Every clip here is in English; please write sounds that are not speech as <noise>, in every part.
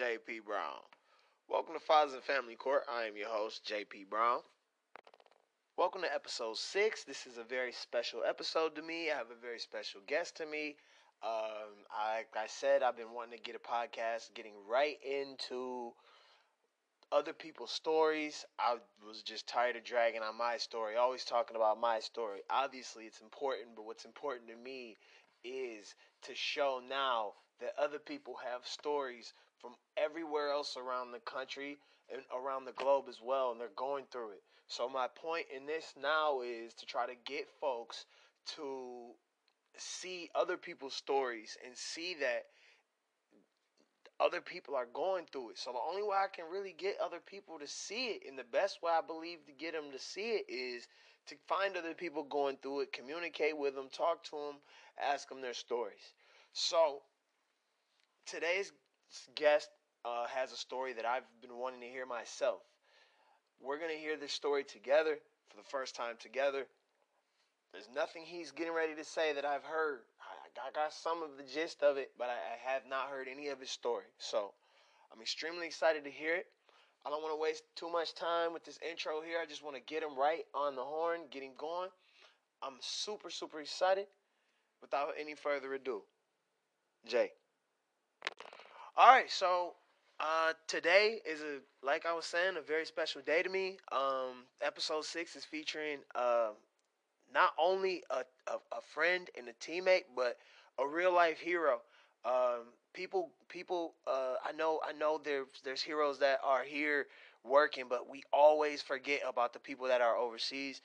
J.P. Brown. Welcome to Fathers and Family Court. I am your host, J.P. Brown. Welcome to episode six. This is a very special episode to me. I have a very special guest to me. Um, I, like I said, I've been wanting to get a podcast, getting right into other people's stories. I was just tired of dragging on my story, always talking about my story. Obviously, it's important, but what's important to me is to show now that other people have stories from everywhere else around the country and around the globe as well, and they're going through it. So, my point in this now is to try to get folks to see other people's stories and see that other people are going through it. So the only way I can really get other people to see it, and the best way I believe to get them to see it is to find other people going through it, communicate with them, talk to them, ask them their stories. So today's guest uh, has a story that I've been wanting to hear myself. We're gonna hear this story together for the first time together. There's nothing he's getting ready to say that I've heard. I got some of the gist of it, but I, I have not heard any of his story. So I'm extremely excited to hear it. I don't want to waste too much time with this intro here. I just want to get him right on the horn, get him going. I'm super, super excited. Without any further ado, Jay. All right, so uh, today is a like I was saying a very special day to me. Um, episode six is featuring uh, not only a, a, a friend and a teammate, but a real life hero. Um, people, people, uh, I know, I know. There's there's heroes that are here working, but we always forget about the people that are overseas,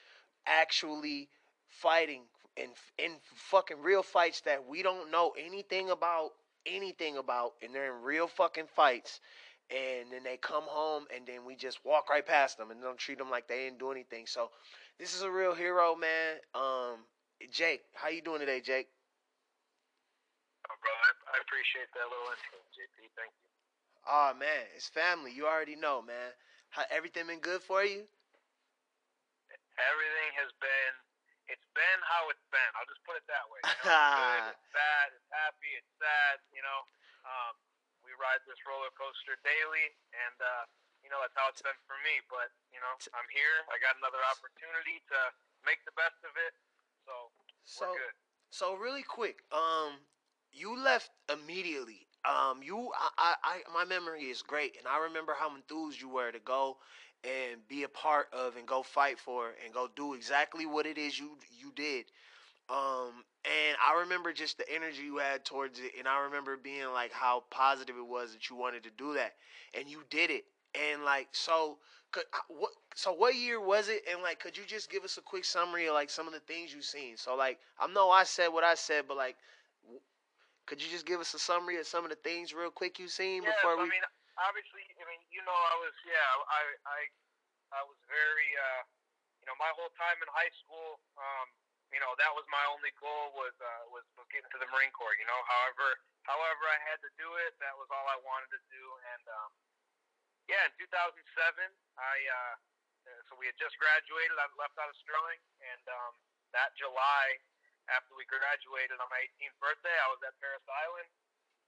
actually fighting in in fucking real fights that we don't know anything about, anything about, and they're in real fucking fights. And then they come home, and then we just walk right past them and don't treat them like they didn't do anything. So, this is a real hero, man. Um, Jake, how you doing today, Jake? Oh, bro, I, I appreciate that little intro, JP. Thank you. Oh man, it's family. You already know, man. How everything been good for you? Everything has been. It's been how it's been. I'll just put it that way. You know, it's <laughs> good, it's bad, it's happy, it's sad. You know, um, we ride this roller coaster daily, and uh, you know that's how it's been for me. But you know, I'm here. I got another opportunity to make the best of it. So, so we're good. So really quick, um, you left immediately. Um, you, I, I, my memory is great, and I remember how enthused you were to go and be a part of and go fight for and go do exactly what it is you you did. Um, and I remember just the energy you had towards it, and I remember being like how positive it was that you wanted to do that, and you did it. And like so, could, what? So what year was it? And like, could you just give us a quick summary of like some of the things you've seen? So like, I know I said what I said, but like, could you just give us a summary of some of the things real quick you've seen yeah, before I we? mean, obviously, I mean, you know, I was, yeah, I, I, I was very, uh, you know, my whole time in high school, um, you know, that was my only goal was, uh, was getting to the Marine Corps. You know, however, however I had to do it, that was all I wanted to do. And um, yeah, in 2007, I, uh, so we had just graduated. I left out of Sterling, and um, that July after we graduated on my 18th birthday, I was at Parris Island,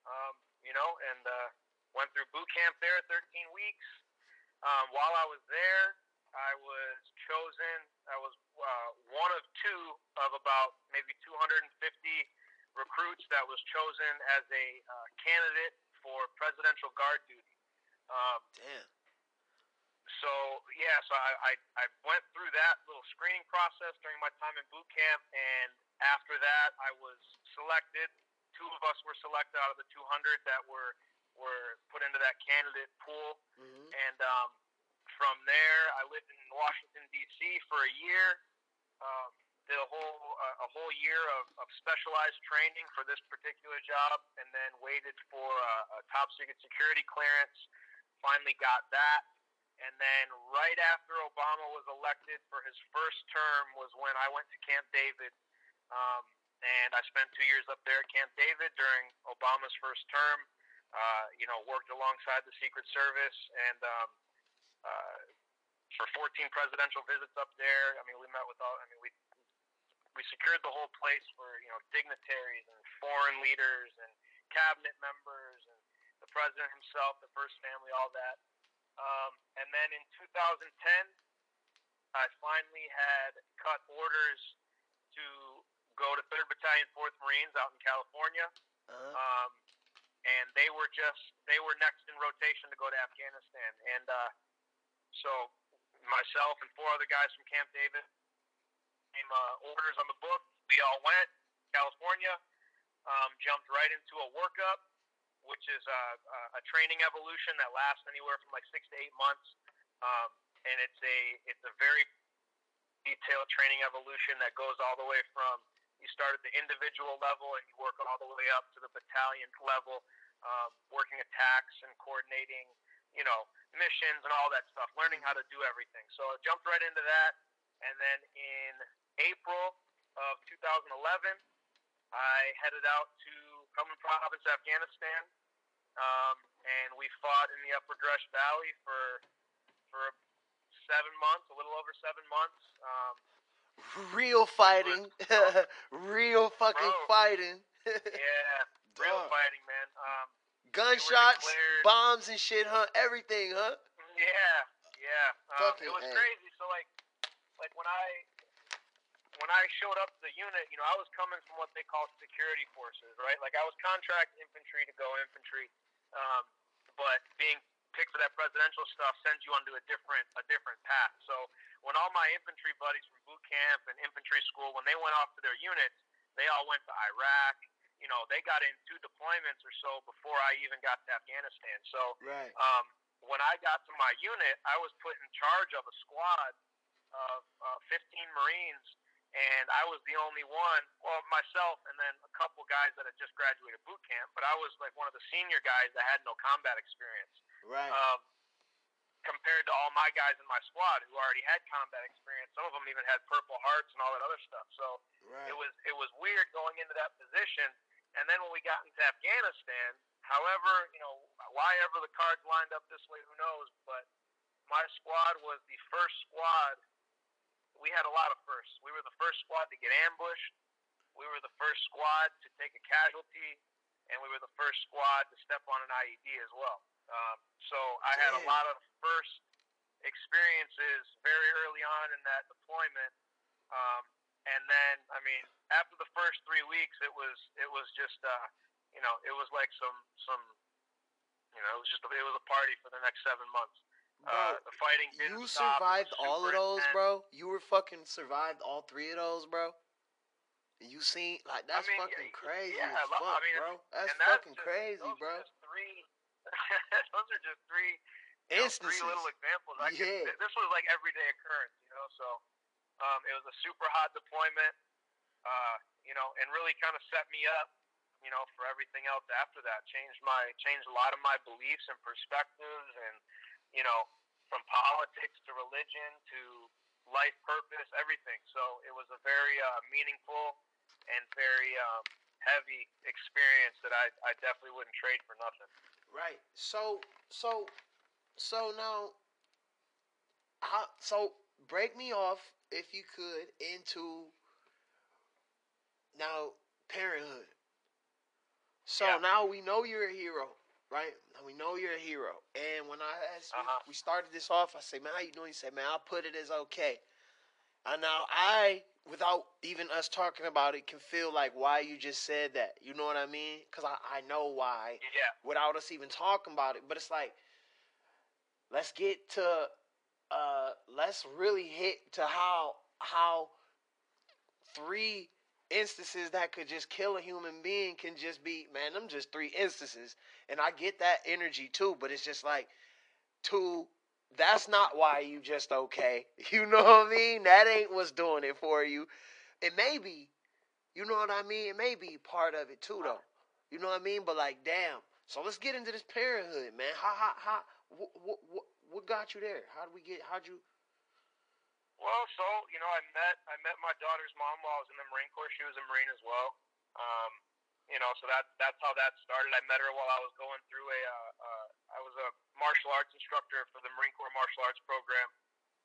um, you know, and uh, went through boot camp there, 13 weeks. Um, while I was there, I was chosen. I was uh, one of two of about maybe 250 recruits that was chosen as a uh, candidate for presidential guard duty. Um, Damn. so yeah, so I, I I went through that little screening process during my time in boot camp, and after that, I was selected. Two of us were selected out of the 200 that were were put into that candidate pool, Mm-hmm. and um, from there, I lived in Washington D.C. for a year. Um, did a whole uh, a whole year of, of specialized training for this particular job, and then waited for a, a top secret security clearance. Finally got that, and then right after Obama was elected for his first term was when I went to Camp David, um, and I spent two years up there at Camp David during Obama's first term. Uh, you know, worked alongside the Secret Service and um, uh, for 14 presidential visits up there. I mean, we met with all. I mean, we we secured the whole place for you know dignitaries and foreign leaders and cabinet members and the president himself, the first family, all that. Um, and then in 2010, I finally had cut orders to go to 3rd Battalion, 4th Marines out in California. Uh-huh. Um, and they were just they were next in rotation to go to Afghanistan. And uh, so myself and four other guys from Camp David came uh, orders on the book. We all went California, um, jumped right into a workup, which is a, a training evolution that lasts anywhere from like six to eight months. Um, and it's a it's a very detailed training evolution that goes all the way from you start at the individual level and you work all the way up to the battalion level, um, working attacks and coordinating, you know, missions and all that stuff, learning how to do everything. So I jumped right into that. And then in April of 2011, I headed out to Helmand Province, Afghanistan, um, and we fought in the Upper Gereshk Valley for for seven months, a little over seven months. Um, Real fighting. <laughs> Real fucking Bro. fighting. <laughs> yeah, real Dog. fighting, man. Um, Gunshots, bombs and shit, huh? Everything, huh? Yeah, yeah. Um, Fucking it was A. crazy. So like, like when I when I showed up to the unit, you know, I was coming from what they call security forces, right? Like I was contract infantry to go infantry, um, but being picked for that presidential stuff sends you onto a different a different path. So when all my infantry buddies from boot camp and infantry school, when they went off to their units, they all went to Iraq. You know, they got in two deployments or so before I even got to Afghanistan. So Right. um, when I got to my unit, I was put in charge of a squad of uh, 15 Marines, and I was the only one, well, myself and then a couple guys that had just graduated boot camp, but I was like one of the senior guys that had no combat experience. Right. Um, compared to all my guys in my squad who already had combat experience, some of them even had Purple Hearts and all that other stuff. So right. it was it was weird going into that position. And then when we got into Afghanistan, however, you know, why ever the cards lined up this way, who knows? But my squad was the first squad. We had a lot of firsts. We were the first squad to get ambushed. We were the first squad to take a casualty, and we were the first squad to step on an IED as well. Um, so I had a lot of first experiences very early on in that deployment. Um, and then, I mean, after the first three weeks, it was it was just uh, you know it was like some some you know it was just a, it was a party for the next seven months. Uh, Bro, the fighting you survived all of those, intense. bro. You were fucking survived all three of those, bro. You seen like that's mean, fucking yeah, crazy yeah, as fuck, I mean, bro. That's that's fucking just- crazy, bro. Three. <laughs> those are just three you know, Instances. three little examples. I Yeah. th- this was like everyday occurrence, you know. So um, it was a super hot deployment, uh, you know, and really kind of set me up, you know, for everything else after that. Changed my changed a lot of my beliefs and perspectives, and you know, from politics to religion to life purpose, everything. So it was a very uh, meaningful and very um, heavy experience that I, I definitely wouldn't trade for nothing. Right. So so so now how so break me off if you could into now parenthood. So Yeah. now we know you're a hero, right? Now we know you're a hero. And when I asked we- Uh-huh. we, started this off, I say, Man, how you doing? He said, Man, I'll put it as okay. And now I, without even us talking about it, can feel like why you just said that. You know what I mean? Because I, I know why Yeah. without us even talking about it. But it's like, let's get to, uh, let's really hit to how how three instances that could just kill a human being can just be, man, them just three instances. And I get that energy too, but it's just like, two, that's not why you just okay. <laughs> You know what I mean? That ain't what's doing it for you. It may be, you know what I mean? It may be part of it too, though. You know what I mean? But like, damn. So let's get into this parenthood, man. How, how, how, what, what, what, got you there? How did we get? How'd you? Well, so you know, I met I met my daughter's mom while I was in the Marine Corps. She was a Marine as well. Um, you know, so that that's how that started. I met her while I was going through a uh, uh, I was a martial arts instructor for the Marine Corps martial arts program,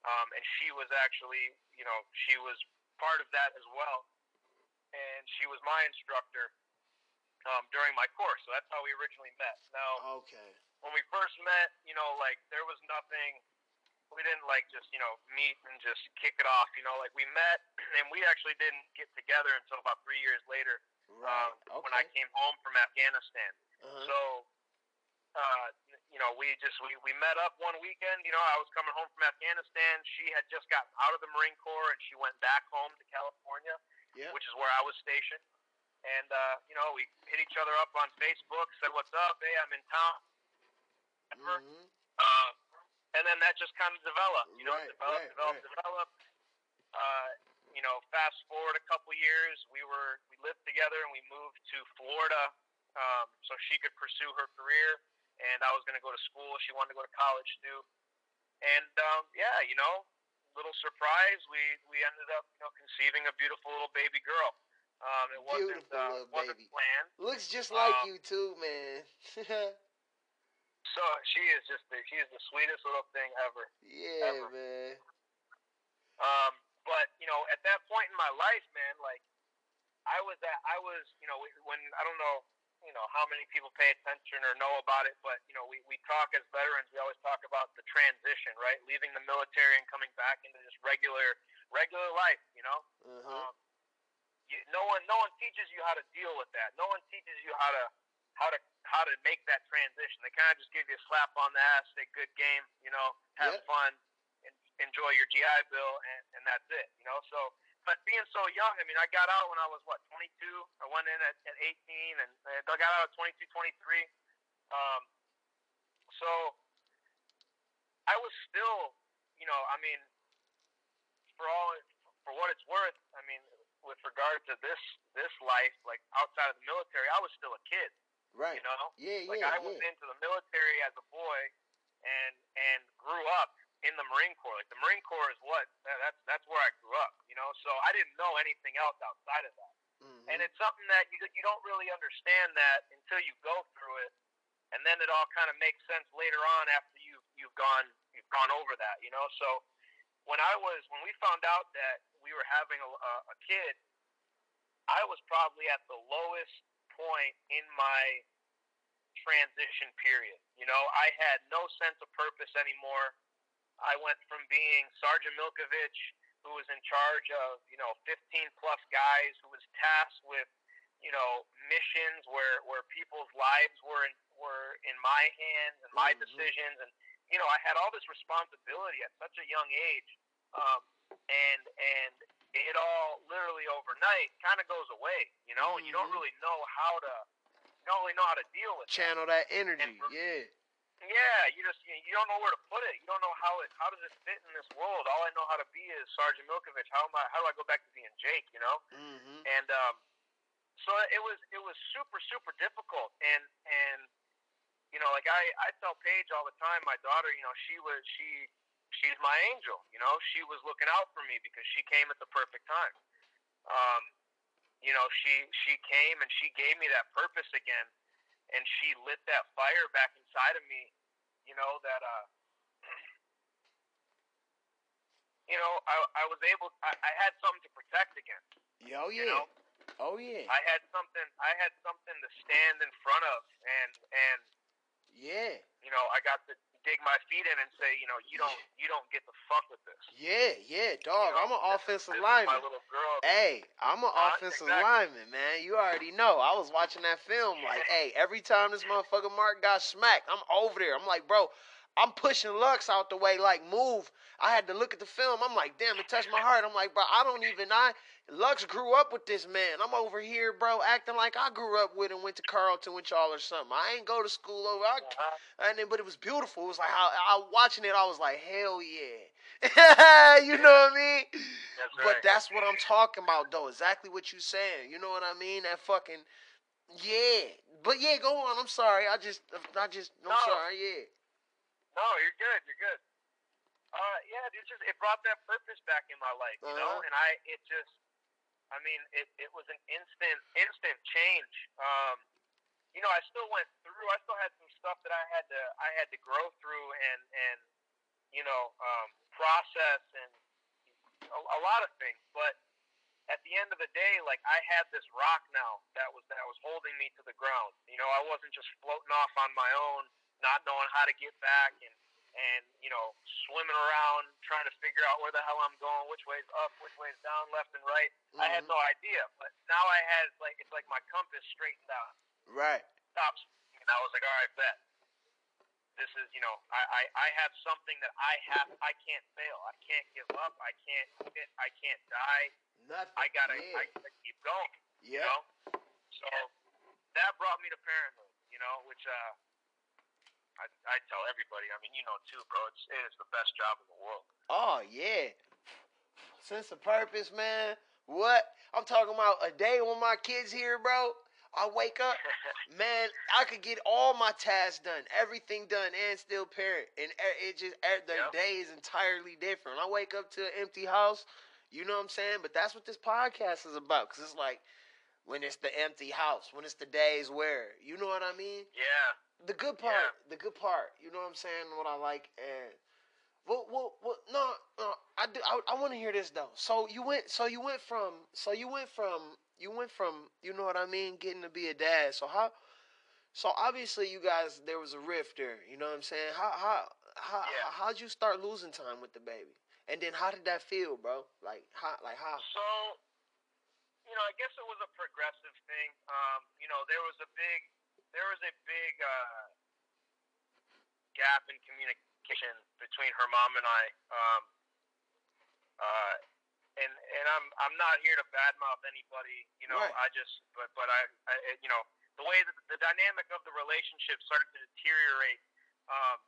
um, and she was actually you know she was part of that as well, and she was my instructor. um, during my course. So that's how we originally met. Now, Okay. when we first met, you know, like there was nothing. We didn't like just you know meet and just kick it off. You know, like we met <clears throat> and we actually didn't get together until about three years later Right. um, when I came home from Afghanistan. Uh-huh. So, uh, you know, we just we, we met up one weekend. You know, I was coming home from Afghanistan. She had just gotten out of the Marine Corps and she went back home to California, which is where I was stationed. And uh, you know, we hit each other up on Facebook, said what's up, hey, I'm in town. Mhm. Uh, and then that just kind of developed. You know, Right, developed, right, developed, right. developed. Uh, you know, fast forward a couple years, we were we lived together and we moved to Florida, um, so she could pursue her career, and I was going to go to school. She wanted to go to college too, and um, yeah, you know, little surprise, we we ended up you know conceiving a beautiful little baby girl. Um, it wasn't Beautiful uh, wasn't baby. planned. Looks just like Um, you too, man. <laughs> So she is just the, she is the sweetest little thing ever. yeah, ever. man. Um, but you know, at that point in my life, man, like I was at, I was, you know, when I don't know, you know, how many people pay attention or know about it, but you know, we we talk as veterans, we always talk about the transition, right? Leaving the military and coming back into just regular regular life, you know. Uh-huh. Um, you, no one no one teaches you how to deal with that. No one teaches you how to how to how to make that transition. They kind of just give you a slap on the ass, say good game, you know, have Yep. fun, and enjoy your GI Bill, and and that's it, you know. So, but being so young, I mean, I got out when I was what 22. I went in at, at 18, and I got out at 22, 23. Um, so I was still, you know, I mean, for all for what it's worth, I mean, with regard to this this life, like outside of the military, I was still a kid, right. you know. Yeah, Like yeah, I went yeah. into the military as a boy, and and grew up in the Marine Corps. Like the Marine Corps is what that's that's where I grew up, you know. So I didn't know anything else outside of that, Mhm. and it's something that you you don't really understand that until you go through it, and then it all kind of makes sense later on after you you've gone you've gone over that, you know. So when I was when we found out that we were having a, a, a kid, I was probably at the lowest point in my transition period. You know, I had no sense of purpose anymore. I went from being Sergeant Milkovich, who was in charge of, you know, 15 plus guys, who was tasked with, you know, missions where, where people's lives were in, were in my hands and my Mhm. decisions. And, you know, I had all this responsibility at such a young age. Um, and, and it all literally overnight kind of goes away, you know, and you don't Mhm. really know how to, you don't really know how to deal with that. Channel that energy. for- Yeah. Yeah, you just you, you don't know where to put it. You don't know how it how does it fit in this world. All I know how to be is Sergeant Milkovich. How am I? How do I go back to being Jake? You know? Mm-hmm. And um, so it was it was super super difficult. And and you know, like I I tell Paige all the time, my daughter, you know, she was she she's my angel. You know, she was looking out for me because she came at the perfect time. Um, you know, she she came and she gave me that purpose again, and she lit that fire back inside of me. You know that uh, <clears throat> you know I I was able I, I had something to protect again. Yeah. You yeah. know, Oh, yeah. I had something I had something to stand in front of, and and Yeah. you know I got to dig my feet in and say, you know, you don't you don't get the fuck with this. Yeah, yeah, dog. You know, I'm an offensive this is My lineman. little girl. Hey, I'm an Huh? offensive Exactly. lineman, man. You already know. I was watching that film. Like, hey, every time this motherfucker Mark got smacked, I'm over there. I'm like, bro, I'm pushing Lux out the way, like, move. I had to look at the film. I'm like, damn, it touched my heart. I'm like, bro, I don't even. I Lux grew up with this man. I'm over here, bro, acting like I grew up with him, went to Carlton with y'all or something. I ain't go to school over. I, Uh-huh. and then, but it was beautiful. It was like how I watching it. I was like, hell yeah, <laughs> you know what I mean? That's But that's what I'm talking about, though. Exactly what you saying. You know what I mean? That fucking yeah. But yeah, go on. I'm sorry. I just, I just, I'm No. sorry. Yeah. No, you're good. You're good. Uh, yeah, it just it brought that purpose back in my life, you know. Uh-huh. And I, it just, I mean, it it was an instant instant change. Um, you know, I still went through. I still had some stuff that I had to I had to grow through and and you know um, process and a, a lot of things. But at the end of the day, like I had this rock now that was that was holding me to the ground. You know, I wasn't just floating off on my own, not knowing how to get back and and you know swimming around trying to figure out where the hell I'm going, which way's up, which way's down, left and right. Mm-hmm. I had mm-hmm. no idea, but now I had like it's like my compass straightened out. Right. Stops, and I was like, all right, bet. This is, you know, I, I, I have something that I have. I can't fail. I can't give up. I can't quit. I can't die. Nothing. I gotta, yeah. I gotta keep going. Yeah. You know? So that brought me to parenthood. You know, which uh, I, I tell everybody. I mean, you know too, bro. It's it is the best job in the world. Oh yeah, sense of purpose, man. What I'm talking about a day when my kids here, bro. I wake up, <laughs> man. I could get all my tasks done, everything done, and still parent. And it just the yep. day is entirely different. I wake up to an empty house. You know what I'm saying? But that's what this podcast is about. Cause it's like when it's the empty house, when it's the days where, you know what I mean? Yeah. The good part, yeah. the good part. You know what I'm saying? What I like and. Well, well, well, no, no, I do. I, I want to hear this though. So you went, so you went from, so you went from you went from you know what I mean, getting to be a dad. So how so obviously you guys there was a rift there, you know what I'm saying? How how how yeah. how'd you start losing time with the baby? And then how did that feel, bro? Like how like how So you know, I guess it was a progressive thing. Um, you know, there was a big there was a big uh, gap in communication between her mom and I. Um, uh, and and I'm I'm not here to badmouth anybody. You know, right. I just but but I, I you know the way that the dynamic of the relationship started to deteriorate um,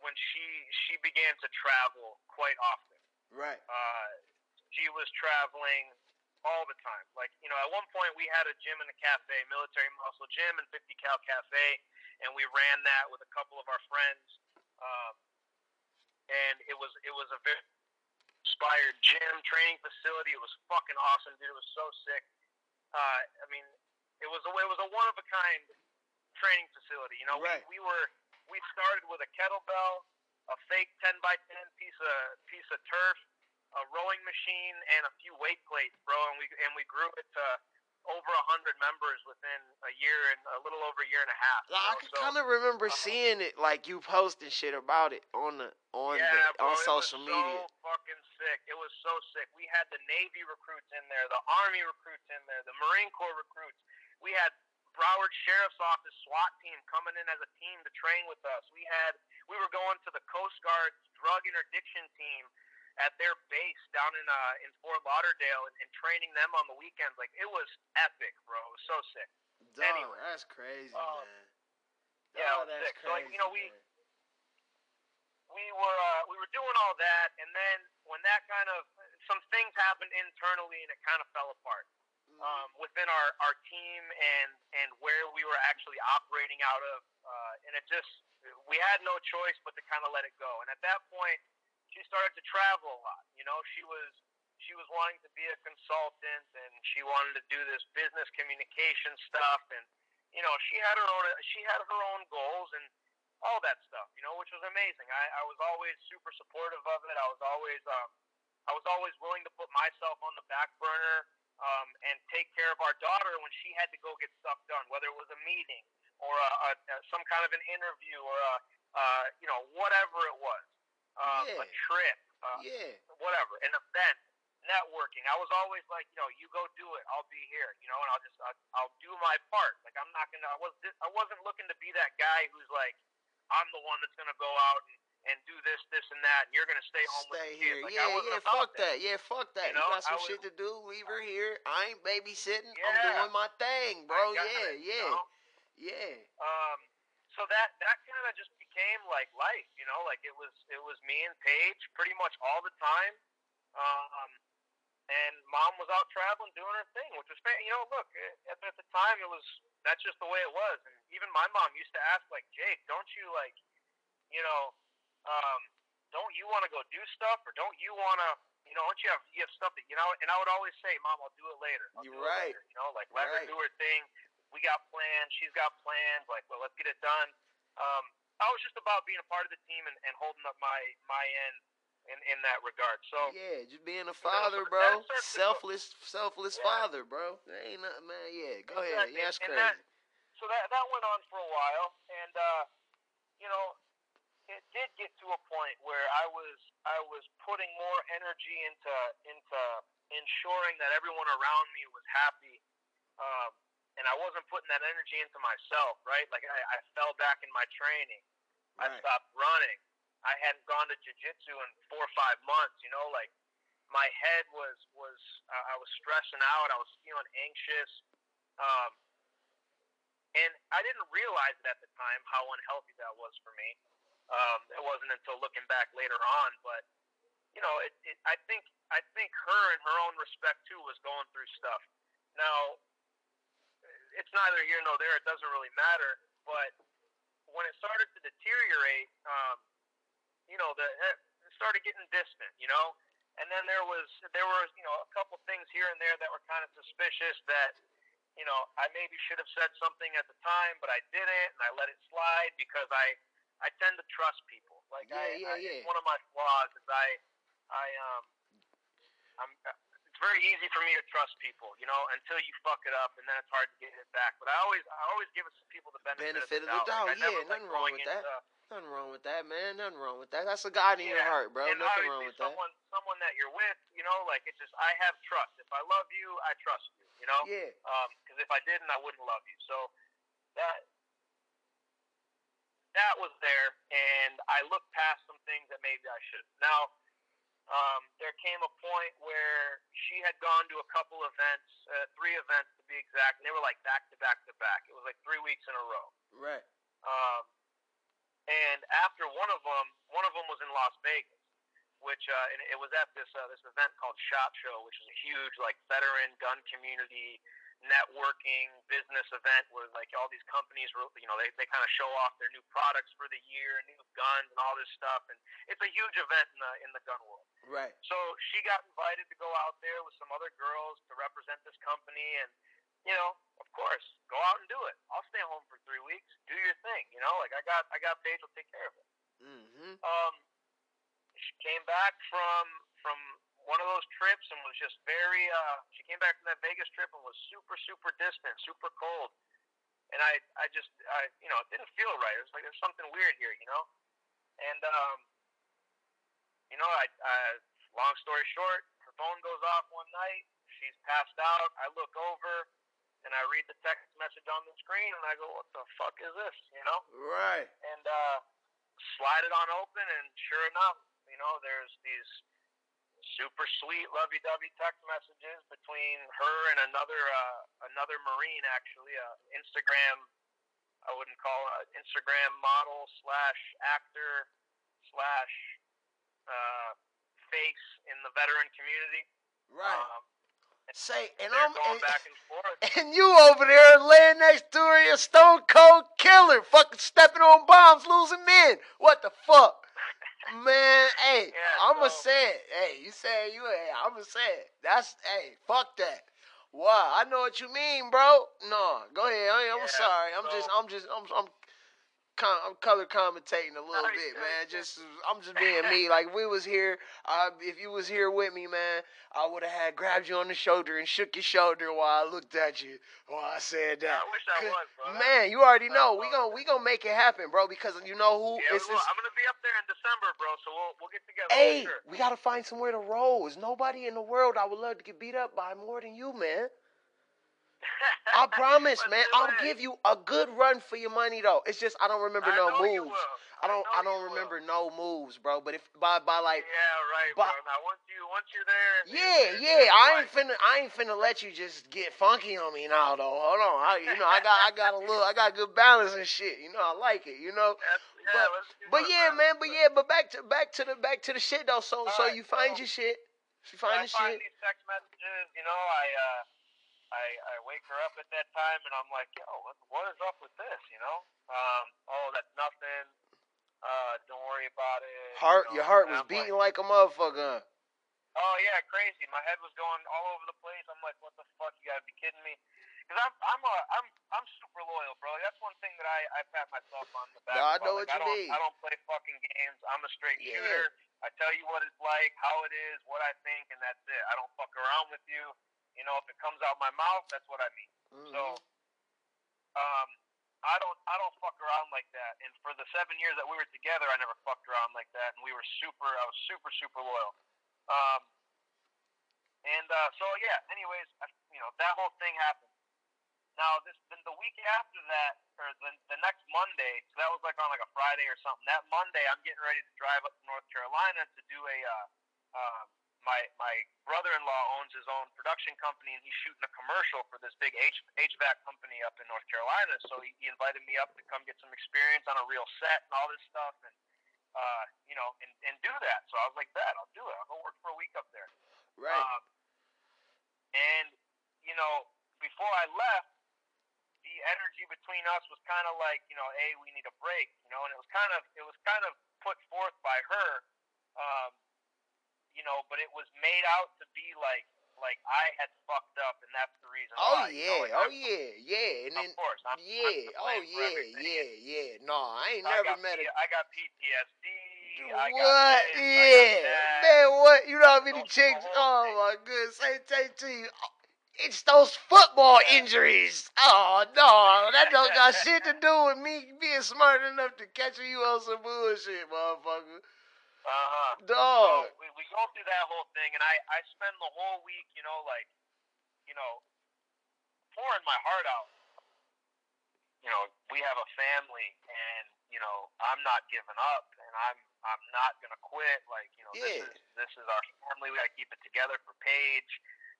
when she she began to travel quite often. Right. Uh, she was traveling all the time. Like you know, at one point we had a gym in the cafe, military muscle gym and 50 cal cafe, and we ran that with a couple of our friends. Um, and it was it was a very inspired gym training facility. It was fucking awesome, dude. It was so sick. Uh, I mean, it was a it was a one of a kind training facility. You know, right. we, we were we started with a kettlebell, a fake ten by ten piece of piece of turf, a rowing machine, and a few weight plates, bro. And we and we grew it to over a hundred members within a year and a little over a year and a half. Like, I can so, kind of remember uh, seeing it, like you posting shit about it on the on yeah, the, bro, on social so media. fucking sick. It was so sick. We had the Navy recruits in there, the Army recruits in there, the Marine Corps recruits. We had Broward Sheriff's Office SWAT team coming in as a team to train with us. We had we were going to the Coast Guard's drug interdiction team at their base down in uh in Fort Lauderdale and, and training them on the weekends. Like it was epic, bro. It was so sick. Dog, anyway, that's crazy, um, man. yeah, it was sick. Crazy, so like you know we. Man. We were uh, we were doing all that, and then when that kind of some things happened internally, and it kind of fell apart mm-hmm. um, within our, our team and and where we were actually operating out of, uh, and it just we had no choice but to kind of let it go. And at that point, she started to travel a lot. You know, she was she was wanting to be a consultant and she wanted to do this business communication stuff and you know she had her own she had her own goals and all that stuff you know which was amazing. I i was always super supportive of it. I was always um i was always willing to put myself on the back burner um and take care of our daughter when she had to go get stuff done whether it was a meeting or a, a, some kind of an interview or a uh you know whatever it was um, yeah. a trip, uh, yeah, whatever, an event, networking. I was always like, you know, you go do it, I'll be here, you know, and I'll just I'll, I'll do my part. Like I'm not gonna, I was I wasn't looking to be that guy who's like, I'm the one that's gonna go out and and do this, this, and that, and you're gonna stay home stay with here. Like, yeah, yeah, fuck that. that. Yeah, fuck that. You, know, you got some was, shit to do. Leave her here. I ain't babysitting. Yeah, I'm doing my thing, bro. Yeah, it, yeah, you know? yeah. Um, so that that kind of just became like life, you know, like it was it was me and Paige pretty much all the time. Um, and mom was out traveling doing her thing, which was you know, look at, at the time it was that's just the way it was. And even my mom used to ask like, Jake, don't you like, you know, um, don't you want to go do stuff or don't you want to you know, don't you have you have stuff that you know? And I would always say, Mom, I'll do it later. I'll You're right. Later, you know, like let right. her do her thing. We got plans. She's got plans. Like, well, let's get it done. Um, I was just about being a part of the team and, and holding up my my end in in that regard. So yeah, just being a father, that bro. starts go- Selfless, selfless Yeah. father, bro. That ain't nothing, man. Yeah, go ahead. Yeah, that's crazy. that- so that that went on for a while, and uh, you know, it did get to a point where I was I was putting more energy into into ensuring that everyone around me was happy, um, and I wasn't putting that energy into myself. Right, like I, I fell back in my training. I stopped running. I hadn't gone to jujitsu in four or five months. You know, like my head was was uh, I was stressing out. I was feeling anxious. Um, and I didn't realize it at the time how unhealthy that was for me. Um, it wasn't until looking back later on, but you know, it, it, I think I think her in her own respect too was going through stuff. Now, it's neither here nor there. It doesn't really matter. But when it started to deteriorate, um, you know, the it started getting distant. You know, and then there was there were you know a couple things here and there that were kind of suspicious that you know I maybe should have said something at the time, but I didn't, and I let it slide because I I tend to trust people. Like Yeah, I, yeah, I, yeah. One of my flaws is I I um I'm it's very easy for me to trust people, you know, until you fuck it up, and then it's hard to get it back. But I always I always give people the benefit, Benefit of the doubt. Like, never yeah, like nothing wrong going with that. Nothing wrong with that, man. Nothing wrong with that. That's a God in your heart, bro. and Nothing wrong with that. someone someone that you're with, you know, like it's just I have trust. If I love you, I trust you, you know. Yeah. Um, because if I didn't, I wouldn't love you. So that that was there, and I looked past some things that maybe I should. Now, um, there came a point where she had gone to a couple events, uh, three events to be exact, and they were like back to back to back. It was like three weeks in a row. Right. Um, and after one of them, one of them was in Las Vegas, which uh, and it was at this uh, this event called Shot Show, which is a huge like veteran gun community networking business event where like all these companies were you know they, they kind of show off their new products for the year, new guns and all this stuff, and it's a huge event in the in the gun world. Right. So she got invited to go out there with some other girls to represent this company, and you know, of course, go out and do it. I'll stay home for three weeks. Do your thing. You know, like I got I got Paige will take care of it. Mm-hmm. Um, she came back from from one of those trips and was just very. Uh, she came back from that Vegas trip and was super super distant, super cold, and I I just I you know it didn't feel right. It was like there's something weird here, you know, and um, you know I, I long story short, her phone goes off one night. She's passed out. I look over and I read the text message on the screen and I go, what the fuck is this? You know Right. and uh, slide it on open, and sure enough, you know, there's these super sweet, lovey-dovey text messages between her and another uh, another Marine, actually, uh, Instagram. I wouldn't call it Instagram model slash actor slash uh, face in the veteran community. Right. Um, Say, and I'm going and, back and forth. <laughs> and you over there laying next to her, a stone cold killer, fucking stepping on bombs, losing men. What the fuck? Man, hey, Yeah, I'ma so- say it. Hey, you say you hey, I'ma say it. That's hey, fuck that. Wow, I know what you mean, bro. No, go ahead. I, I'm Yeah, sorry. I'm so- just, I'm just, I'm, I'm, com- I'm color commentating a little bit, man. Just, I'm just being me. <laughs> Like if we was here, uh, if you was here with me, man, I would have had grabbed you on the shoulder and shook your shoulder while I looked at you while I said that. I wish I was, bro. Man, you already know we gonna we gonna make it happen, bro. Because you know who Yeah, it's I'm gonna be up there in December, bro. So we'll we'll get together. Hey, sure. we gotta find somewhere to roll. There's nobody in the world I would love to get beat up by more than you, man. I <laughs> promise, man. I'll give you a good run for your money, though. It's just I don't remember I no moves. I don't. know I don't will. remember no moves, bro. But if by by like, Yeah, right, But- bro. Now once you once you're there. yeah, yeah. I ain't finna. I ain't finna let you just get funky on me now, though. Hold on. I, you know, I got. I got a little. I got good balance and shit. You know, I like it. You know. That's, yeah, But- But yeah, man. But yeah. But back to back to the back to the shit though. So so Alright, you find so- your shit. You find I the find shit. these text messages. You know, I uh, I I wake her up at that time, and I'm like, yo, what, what is up with this? You know, um, oh, that's nothing. Uh, don't worry about it. Heart. you know, Your heart and was I'm beating like a motherfucker. Oh yeah, crazy. My head was going all over the place. I'm like, what the fuck? You gotta be kidding me. Because I'm I'm a I'm I'm super loyal, bro. That's one thing that I I pat myself on the back. No, I know Like, what you I don't, mean. I don't play fucking games. I'm a straight Yeah. shooter. I tell you what it's like, how it is, what I think, and that's it. I don't fuck around with you. You know, if it comes out my mouth, that's what I mean. Mhm. So, um, I don't, I don't fuck around like that. And for the seven years that we were together, I never fucked around like that. And we were super, I was super, super loyal. Um, and uh, so yeah. Anyways, I, you know, that whole thing happened. Now, this then the week after that, or the, the next Monday, so that was like on like a Friday or something. That Monday, I'm getting ready to drive up to North Carolina to do a. Uh, uh, my my brother-in-law owns his own production company, and he's shooting a commercial for this big H, HVAC company up in North Carolina. So he, he invited me up to come get some experience on a real set and all this stuff, and uh, you know, and, and do that. So I was like, "Bet I'll do it. I'll go work for a week up there." Right. Um, and you know, before I left, the energy between us was kind of like, you know, hey, we need a break, you know, and it was kind of it was kind of put forth by her, um, you know, but it was made out to be like like I had fucked up, and that's the reason. oh why, you know, yeah, oh I'm- yeah, yeah, and then Of course, I'm, yeah, I'm oh yeah, yeah, yeah. No, I ain't I never met P- a I got PTSD. I got what? this, got Yeah, man. What? You know how many chicks? Oh thing. my goodness! I tell you, to you, it's those football injuries. Oh no, that don't got shit to <laughs> do with me being smart enough to catch you on some bullshit, motherfucker. Uh-huh. Dog. So we, we go through that whole thing, and I, I spend the whole week, you know, like, you know, pouring my heart out. You know, we have a family, and you know, I'm not giving up, and I'm I'm not gonna quit. Like, you know, Yeah. this is this is our family. We gotta keep it together for Paige.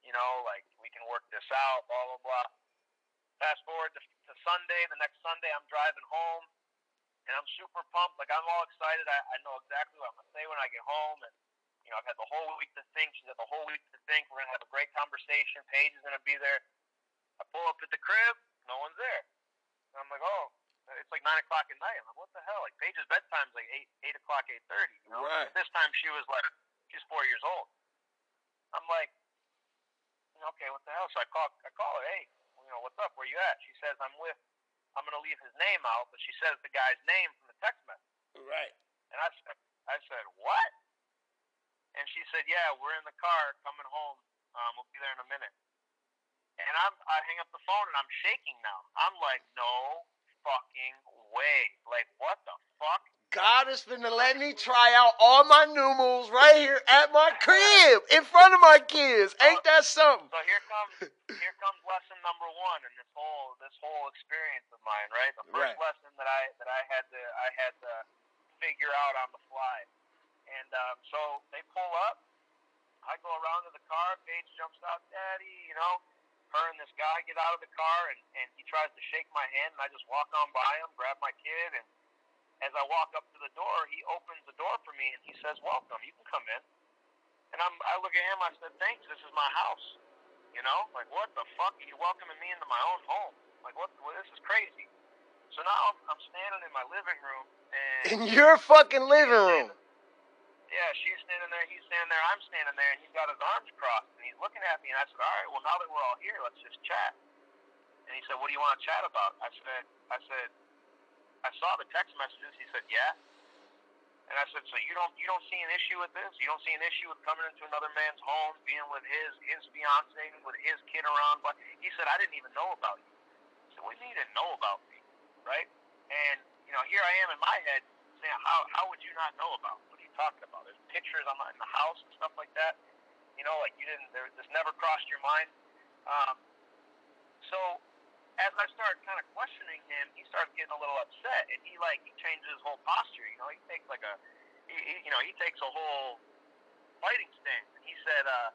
You know, like we can work this out. Blah blah blah. Fast forward to, to Sunday. The next Sunday, I'm driving home and I'm super pumped. Like I'm all excited. I, I know exactly what I'm gonna say when I get home, and you know I've had the whole week to think. She's had the whole week to think. We're gonna have a great conversation. Paige is gonna be there. I pull up at the crib, no one's there. And I'm like, oh, it's like nine o'clock at night. I'm like, what the hell? Like Paige's bedtime's like eight eight o'clock, eight thirty. You know. Right. At this time she was like, she's four years old. I'm like, okay, what the hell? So I call I call her, hey, you know, what's up? Where you at? She says, I'm with. I'm gonna leave his name out, but she says the guy's name from the text message. Right. And I said, I said, what? And she said, yeah, we're in the car coming home. Um, we'll be there in a minute. And I'm, I hang up the phone and I'm shaking now. I'm like, no fucking way. Like, what the fuck? God has been letting me try out all my new moves right here at my crib in front of my kids. Ain't that something? So here comes, here comes lesson number one in this whole, this whole experience of mine, right? The first Right. lesson that I, that I had to, I had to figure out on the fly. And um, so they pull up. I go around to the car. Paige jumps out, Daddy. You know, her and this guy get out of the car, and and he tries to shake my hand, and I just walk on by him, grab my kid, and as I walk up to the door, he opens the door for me, and he says, "Welcome. You can come in." And I'm, I look at him. I said, "Thanks. This is my house." You know, like what the fuck? You're welcoming me into my own home. Like what? Well, this is crazy. So now I'm, I'm standing in my living room, and <laughs> In your fucking living room. yeah, she's standing there, he's standing there, I'm standing there, and he's got his arms crossed, and he's looking at me, and I said, all right, well, now that we're all here, let's just chat. And he said, what do you want to chat about? I said, I said, I saw the text messages. He said, yeah. And I said, so you don't you don't see an issue with this? You don't see an issue with coming into another man's home, being with his his fiance, with his kid around? But he said, I didn't even know about you. I said, what do you didn't know about me, right? And you know, here I am in my head saying, how how would you not know about? What are you talking about? There's pictures on my, in the house and stuff like that. You know, like you didn't. There, this never crossed your mind. Um, so as I start kind of questioning him, he starts getting a little upset, and he like he changes his whole posture. You know, he takes like a, he, he, you know, he takes a whole fighting stance. And he said, uh,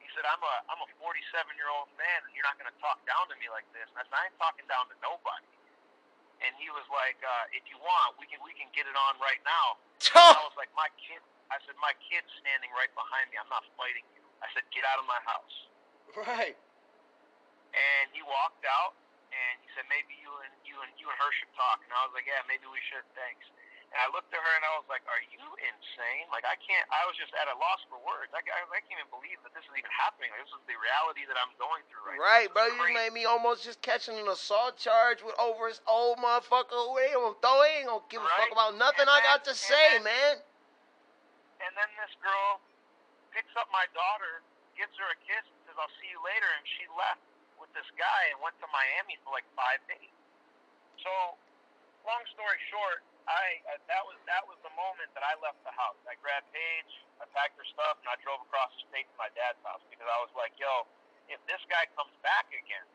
he said, I'm a I'm a 47 year old man, and you're not going to talk down to me like this. And I said, I ain't talking down to nobody. And he was like, uh, if you want, we can we can get it on right now. <laughs> And I was like, my kid. I said, my kid's standing right behind me. I'm not fighting you. I said, get out of my house. Right. And he walked out, and he said, maybe you and you and you and her should talk. And I was like, yeah, maybe we should. Thanks. And I looked at her and I was like, are you insane? Like I can't. I was just at a loss for words. I, I, I can't even believe that this is even happening. Like, this is the reality that I'm going through right, now. Right, now. bro. You crazy. made me almost just catching an assault charge with over his old motherfucker. Who they gonna throw? He ain't gonna give a fuck about nothing And I got to say, then- man. and then this girl picks up my daughter, gives her a kiss, and says, "I'll see you later." And she left this guy and went to Miami for like five days. So, long story short, I uh, that was that was the moment that I left the house. I grabbed Paige, I packed her stuff, and I drove across the state to my dad's house because I was like, "Yo, if this guy comes back again,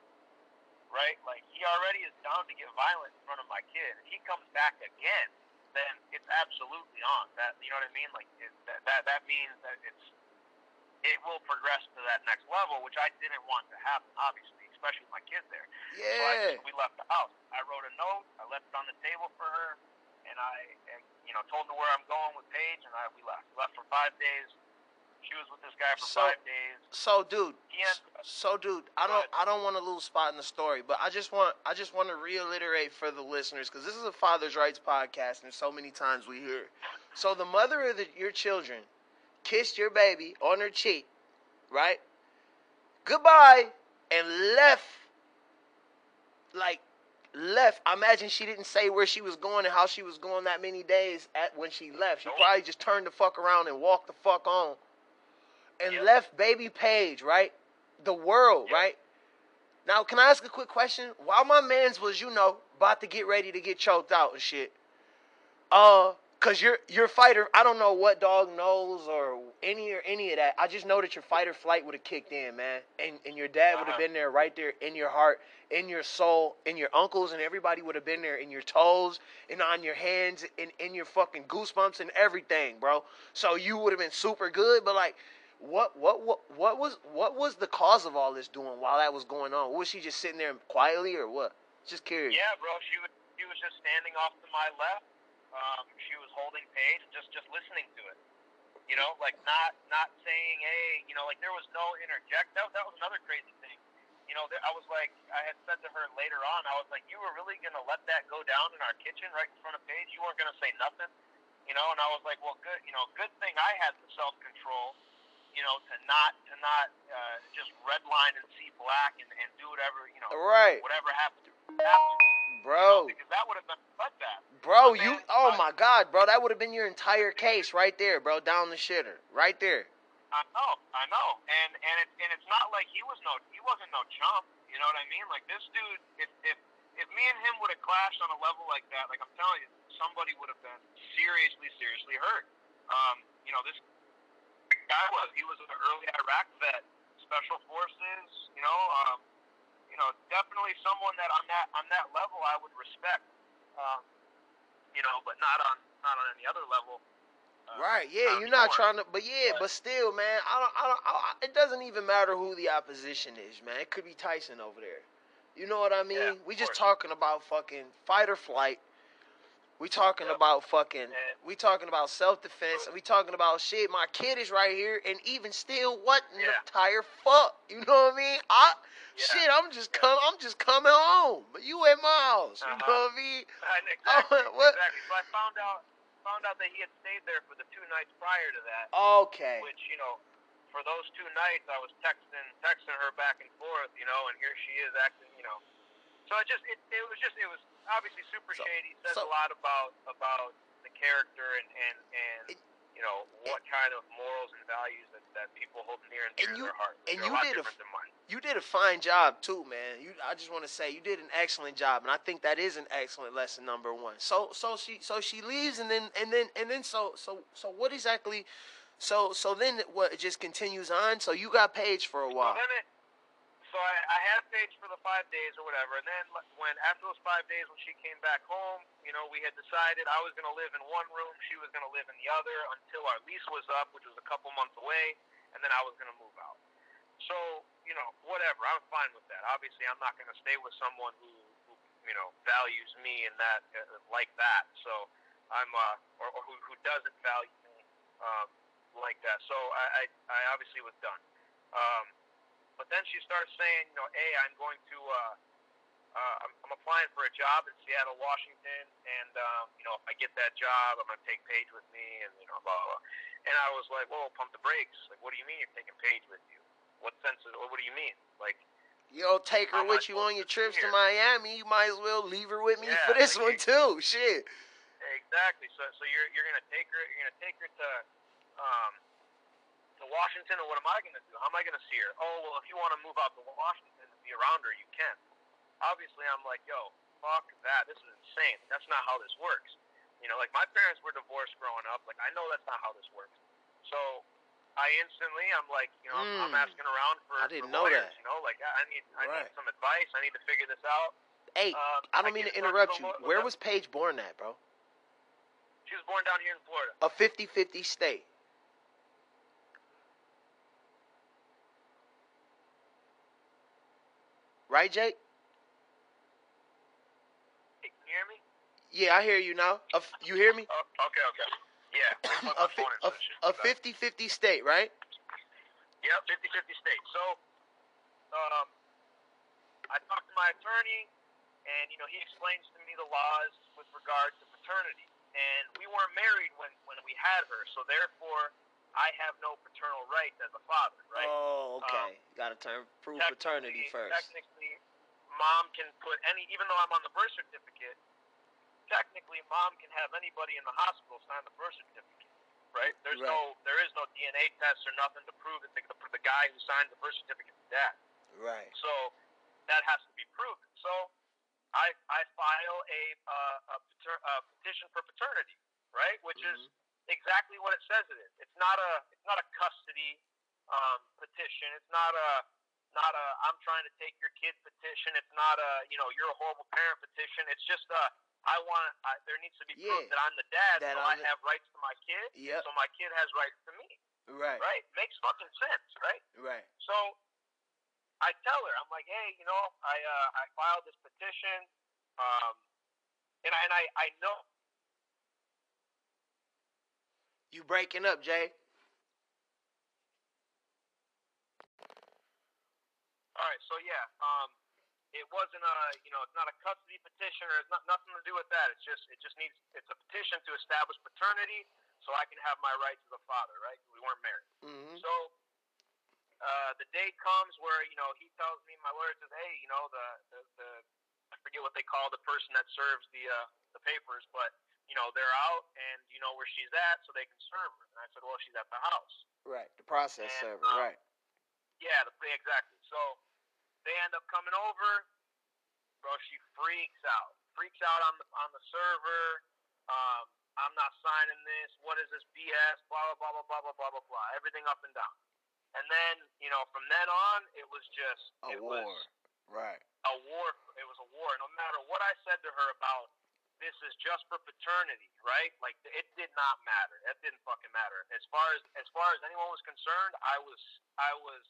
right? Like he already is down to get violent in front of my kid. If he comes back again, then it's absolutely on. That you know what I mean? Like it, that, that that means that it's it will progress to that next level, which I didn't want to happen, obviously, especially with my kids there. So I Yeah. just, we left the house. I wrote a note. I left it on the table for her, and I, and, you know, told her where I'm going with Paige, and I we left. We left for five days. She was with this guy for So- five days. So, dude. Ended So, dude, I don't, I don't want to lose spot in the story, but I just want, I just want to reiterate for the listeners because this is a father's rights podcast, and so many times we hear. it. So, the mother of the, your children kissed your baby on her cheek, right? Goodbye, and left. Like, left. I imagine she didn't say where she was going and how she was going that many days at when she left. She probably just turned the fuck around and walked the fuck on, and Yep. left baby Paige, right? the world, Yep. right? Now, can I ask a quick question? While my man's was, you know, about to get ready to get choked out and shit, uh, cause your your fighter, I don't know what dog knows or any or any of that. I just know that your fight or flight would have kicked in, man, and and your dad would have Uh-huh. been there, right there in your heart, in your soul, in your uncles, and everybody would have been there in your toes and on your hands and in your fucking goosebumps and everything, bro. So you would have been super good, but like what what what what was what was the cause of all this doing while that was going on? Was she just sitting there quietly or what? Just curious. Yeah, bro. She was she was just standing off to my left. Um, she was holding Paige, just just listening to it. You know, like not not saying, hey, you know, like there was no interject. That that was another crazy thing. You know, there, I was like, I had said to her later on, I was like, you were really gonna let that go down in our kitchen right in front of Paige? You weren't gonna say nothing, you know? And I was like, well, good, you know, good thing I had the self control, you know, to not to not uh, just redline and see black and, and do whatever, you know, Right, whatever happened, happened bro. because that would have been bloodbath. Bro, you oh my- my god, bro, that would have been your entire case right there, bro, down the shitter. Right there. I know, I know, and and it, and it's not like he was no, he wasn't no chump. You know what I mean? Like this dude, if if if me and him would have clashed on a level like that, like I'm telling you, somebody would have been seriously, seriously hurt. Um, you know, this guy was he was an early Iraq vet, special forces. You know, um, you know, definitely someone that on that on that level I would respect. Um, you know, but not on not on any other level. Uh, Right, yeah, you're not trying to, but yeah, but still, man, I don't, I don't, I, it doesn't even matter who the opposition is, man. It could be Tyson over there. You know what I mean? Yeah, we just course. talking about fucking fight or flight. We talking Yep. about fucking. And- We talking about self defense. We talking about shit. My kid is right here, and even still, what in Yeah. the entire fuck? You know what I mean? I Yeah. shit. I'm just come. I'm just coming home, but you at my house. You Uh-huh. know what I mean? <laughs> Exactly, exactly. So I found out found out that he had stayed there for the two nights prior to that. Okay. Which you know, for those two nights, I was texting texting her back and forth. You know, and here she is acting. You know, so I just it, it was just it was obviously super So- shady. Says so- a lot about about the character and and and. It- you know what kind of morals and values that, people hold near and dear And to you- their heart. and you did a than mine. you did a fine job too, man. You, I just want to say you did an excellent job, and I think that is an excellent lesson number one. So, so she, so she leaves, and then, and then, and then, so, so, so, what exactly? So, so then, what? It just continues on. So you got Paige for a So while. then it, so I, I had Paige for the five days or whatever, and then when after those five days, when she came back home, you know, we had decided I was going to live in one room, she was going to live in the other until our lease was up, which was a couple months away, and then I was going to move out. So you know, whatever, I'm fine with that. Obviously, I'm not going to stay with someone who, who you know values me and that uh, like that. So I'm uh, or, or who who doesn't value me um, like that. So I, I I obviously was done. Um, but then she starts saying, you know, hey, I'm going to, uh, uh, I'm, I'm applying for a job in Seattle, Washington, and um, you know, if I get that job, I'm going to take Paige with me, and you know, blah blah. blah. And I was like, whoa, pump the brakes. Like, what do you mean you're taking Paige with you? What sense is? What do you mean? Like, You don't take her How am I with you on your trips to to? Miami. You might as well leave her with me Yeah, for this like one too. Shit. exactly. So, so you're you're going to take her, you're to take her to um, to Washington, and what am I going to do? How am I going to see her? Oh, well, if you want to move out to Washington and be around her, you can. Obviously, I'm like, yo, fuck that. This is insane. That's not how this works. You know, like my parents were divorced growing up. Like I know that's not how this works. So I instantly, I'm like, you know, I'm, I'm Mm. asking around for, I didn't for know lawyers. that. You know, like I I need, I need some advice. I need to figure this out. Hey, Um, I don't mean to interrupt you. law- Where was Paige born at, bro? She was born down here in Florida. A 50-50 state. Right, Jake? Hey, can you hear me? Yeah, I hear you now. A you hear me? Oh, okay, okay. Yeah. A, fi- into this shit. a, a 50-50 state, right? Yep, 50-50 state. So, um, I talked to my attorney, and you know he explains to me the laws with regard to paternity. And we weren't married when when we had her, so therefore I have no paternal rights as a father, right? Oh, okay. Got to turn prove paternity first. Technically, mom can put any, even though I'm on the birth certificate. Technically, mom can have anybody in the hospital sign the birth certificate, right? There's Right. no, there is no DNA test or nothing to prove that the, the, the guy who signed the birth certificate is dad. Right. So that has to be proven. So I I file a uh, a, pater- a petition for paternity, right? Which is Mhm. exactly what it says it is. It's not a it's not a custody um, petition. It's not a not a I'm trying to take your kid petition. It's not a you know you're a horrible parent petition. It's just a I want I, there needs to be proof that I'm the dad, That so I'm I the- have rights to my kid. Yep. So my kid has rights to me. Right. Right? Makes fucking sense, right? Right. So I tell her, I'm like, hey, you know, I uh, I filed this petition, um, and I and I, I know You breaking up, Jay? All right, so yeah, um, it wasn't a, you know, it's not a custody petition or it's not nothing to do with that. It's just, it just needs, it's a petition to establish paternity so I can have my rights as a father, right? We weren't married. Mm-hmm. So uh, the day comes where you know he tells me, my lawyer says, hey, you know, the the, the I forget what they call the person that serves the uh, the papers, but you know they're out and you know where she's at, so they can serve her. And I said, well, she's at the house. Right. The process And, server. um, right. Yeah, the, exactly. So they end up coming over. Bro, she freaks out. Freaks out on the on the server. Um, I'm not signing this. What is this BS? Blah blah blah blah blah blah blah blah. Everything up and down. And then you know from then on it was just A it war. was Right. a war. It was a war. No matter what I said to her about this is just for paternity, right? Like it did not matter. That didn't fucking matter. As far as as far as anyone was concerned, I was I was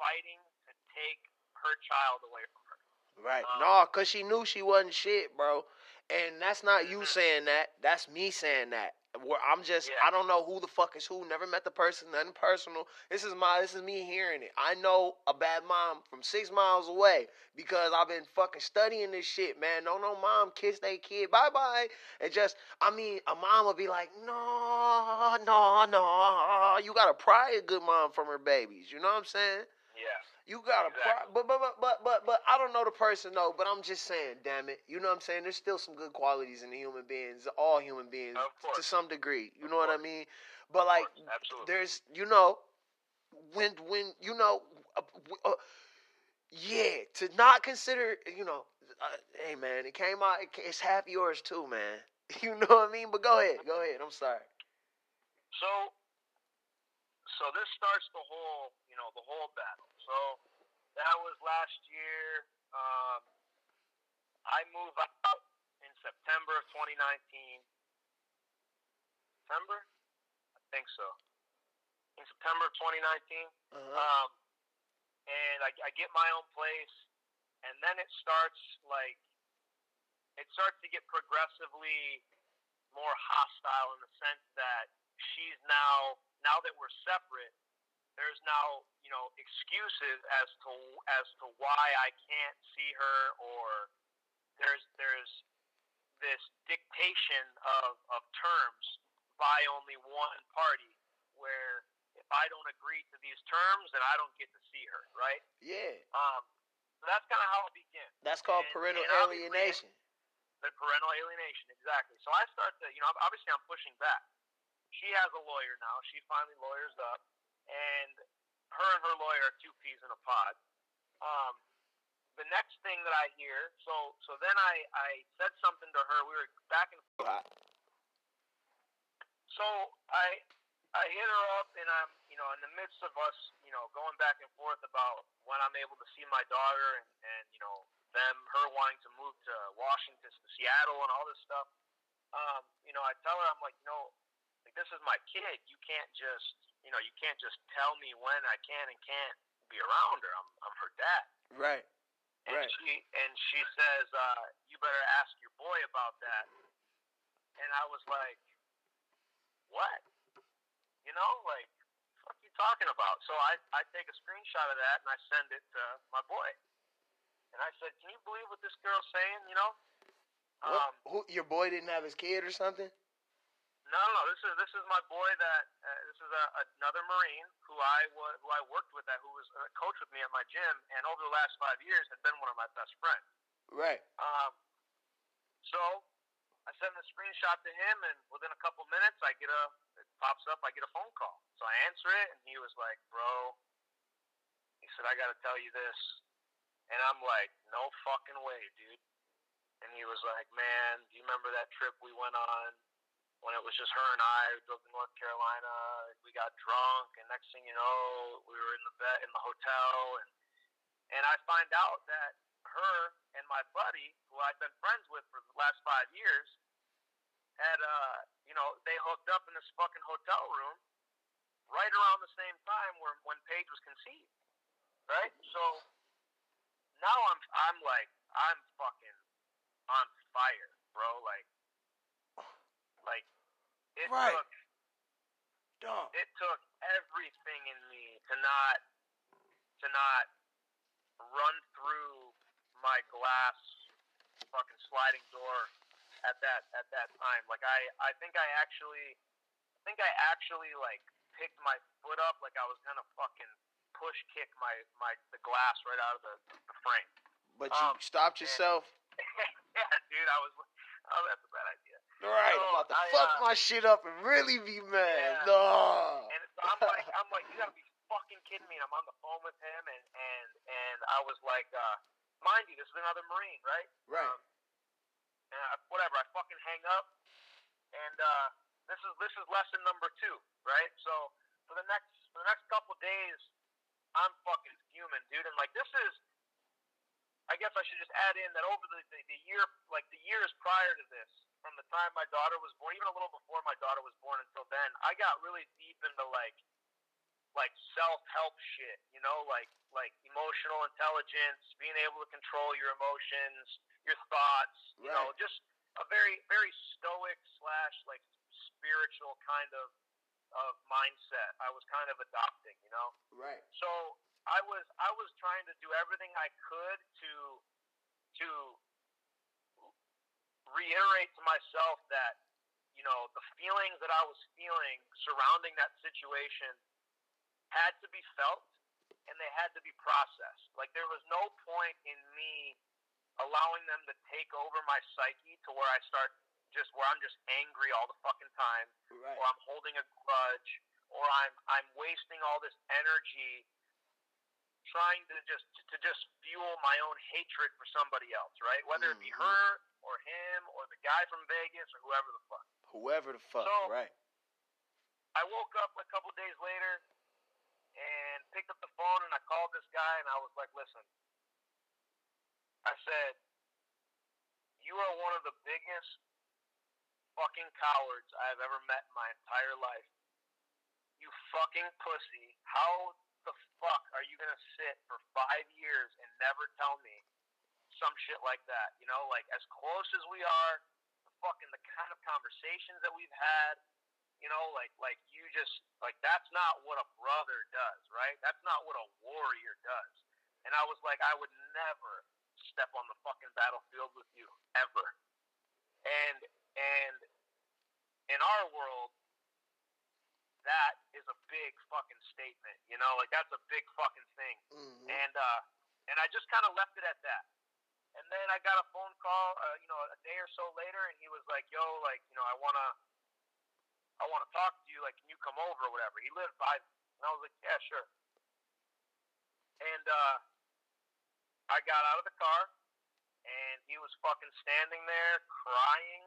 fighting to take her child away from her. Right. Um, no, cause she knew she wasn't shit, bro. And that's not you Mhm. saying that. That's me saying that. Where I'm just Yeah. I don't know who the fuck is who. Never met the person. Nothing personal. This is my this is me hearing it. I know a bad mom from six miles away because I've been fucking studying this shit, man. No, no, mom kiss their kid. Bye bye. And just I mean, a mom will be like, no, no, no. You gotta pry a good mom from her babies. You know what I'm saying? Yeah. You got a Exactly. pro- but, but but but but but I don't know the person though. But I'm just saying, damn it. You know what I'm saying? There's still some good qualities in the human beings, all human beings, to some degree. You Of know what I mean? But like, there's you know, when when you know, uh, uh, yeah, to not consider, you know, uh, hey man, it came out. It, it's half yours too, man. <laughs> You know what I mean? But go ahead, go ahead. I'm sorry. So, so this starts the whole, you know, the whole battle. So that was last year. Um, I move out in September of 2019. September, I think so. In September of 2019, Uh-huh. um, and I, I get my own place, and then it starts like it starts to get progressively more hostile in the sense that she's now now that we're separate there's now you know excuses as to as to why I can't see her or there's there's this dictation of of terms by only one party where if I don't agree to these terms then I don't get to see her right? Yeah, um so that's kind of how it began that's called And- parental and alienation. the parental alienation exactly. So I start to you know obviously I'm pushing back. She has a lawyer now. She finally lawyers up, and her and her lawyer are two peas in a pod. Um, the next thing that I hear, so so then I I said something to her. We were back and Hot. so I I hit her up, and I'm you know in the midst of us you know going back and forth about when I'm able to see my daughter, and and you know them her wanting to move to Washington, to Seattle, and all this stuff. Um, you know, I tell her I'm like, you know, like this is my kid. You can't just you know you can't just tell me when I can and can't be around her. I'm I'm her dad. Right. And Right. she and she says, uh, "You better ask your boy about that." And I was like, "What? You know, like, what are you talking about?" So I I take a screenshot of that and I send it to my boy. And I said, "Can you believe what this girl's saying?" You know. What? Um, Who? Your boy didn't have his kid or something? No, no, no. This is this is my boy. That uh, this is a, another Marine who I was who I worked with, that who was a coach with me at my gym, and over the last five years had been one of my best friends. Right. Um, so I send a screenshot to him, and within a couple minutes, I get a it pops up. I get a phone call. So I answer it, and he was like, "Bro," he said, "I got to tell you this," and I'm like, "No fucking way, dude." And he was like, "Man, do you remember that trip we went on?" When it was just her and I, we drove to North Carolina. We got drunk, and next thing you know, we were in the bed in the hotel, and and I find out that her and my buddy, who I'd been friends with for the last five years, had uh, you know, they hooked up in this fucking hotel room right around the same time where when Paige was conceived. Right? So now I'm I'm like I'm fucking on fire, bro. Like it Right. took Dog. it took everything in me to not to not run through my glass fucking sliding door at that at that time. Like I I think I actually I think I actually like picked my foot up like I was gonna fucking push kick my my the glass right out of the, the frame. But you Um, stopped yourself. <laughs> yeah, dude, I was oh that's a bad idea. Right. no, I'm about to I, fuck uh, my shit up and really be mad. Yeah. No. And so I'm like, I'm like, you gotta be fucking kidding me. And I'm on the phone with him, and and and I was like, uh, mind you, this is another Marine, right? Right. Um, and I, whatever. I fucking hang up, and uh, this is this is lesson number two, right? So for the next for the next couple days, I'm fucking fuming, dude. And like this is, I guess I should just add in that over the, the the year, like the years prior to this, from the time my daughter was born, even a little before my daughter was born until then, I got really deep into like like self help shit, you know, like like emotional intelligence, being able to control your emotions, your thoughts, you know, just a very very stoic slash like spiritual kind of of mindset I was kind of adopting, you know. Right. So I was I was trying to do everything I could to to reiterate to myself that you know the feelings that I was feeling surrounding that situation had to be felt and they had to be processed. Like there was no point in me allowing them to take over my psyche to where I start just where I'm just angry all the fucking time Right. or I'm holding a grudge, or I'm I'm wasting all this energy trying to just to just fuel my own hatred for somebody else, right? Whether it be Mhm. her or him or the guy from Vegas or whoever the fuck. Whoever the fuck. So- right. I woke up a couple days later and picked up the phone and I called this guy and I was like, "Listen," I said, "You are one of the biggest fucking cowards I have ever met in my entire life. You fucking pussy. How the fuck are you gonna sit for five years and never tell me some shit like that? You know, like as close as we are, the fucking the kind of conversations that we've had." you know, like like you just like that's not what a brother does, right? That's not what a warrior does. And I was like, I would never step on the fucking battlefield with you ever. And and in our world, that is a big fucking statement, you know, like that's a big fucking thing. Mhm. And uh, and I just kind of left it at that. And then I got a phone call, uh, you know, a day or so later, and he was like, "Yo, like, you know, I wanna, I to talk to you. Like, can you come over or whatever? He lived by me. And I was like, yeah, sure. And uh, I got out of the car, and he was fucking standing there crying,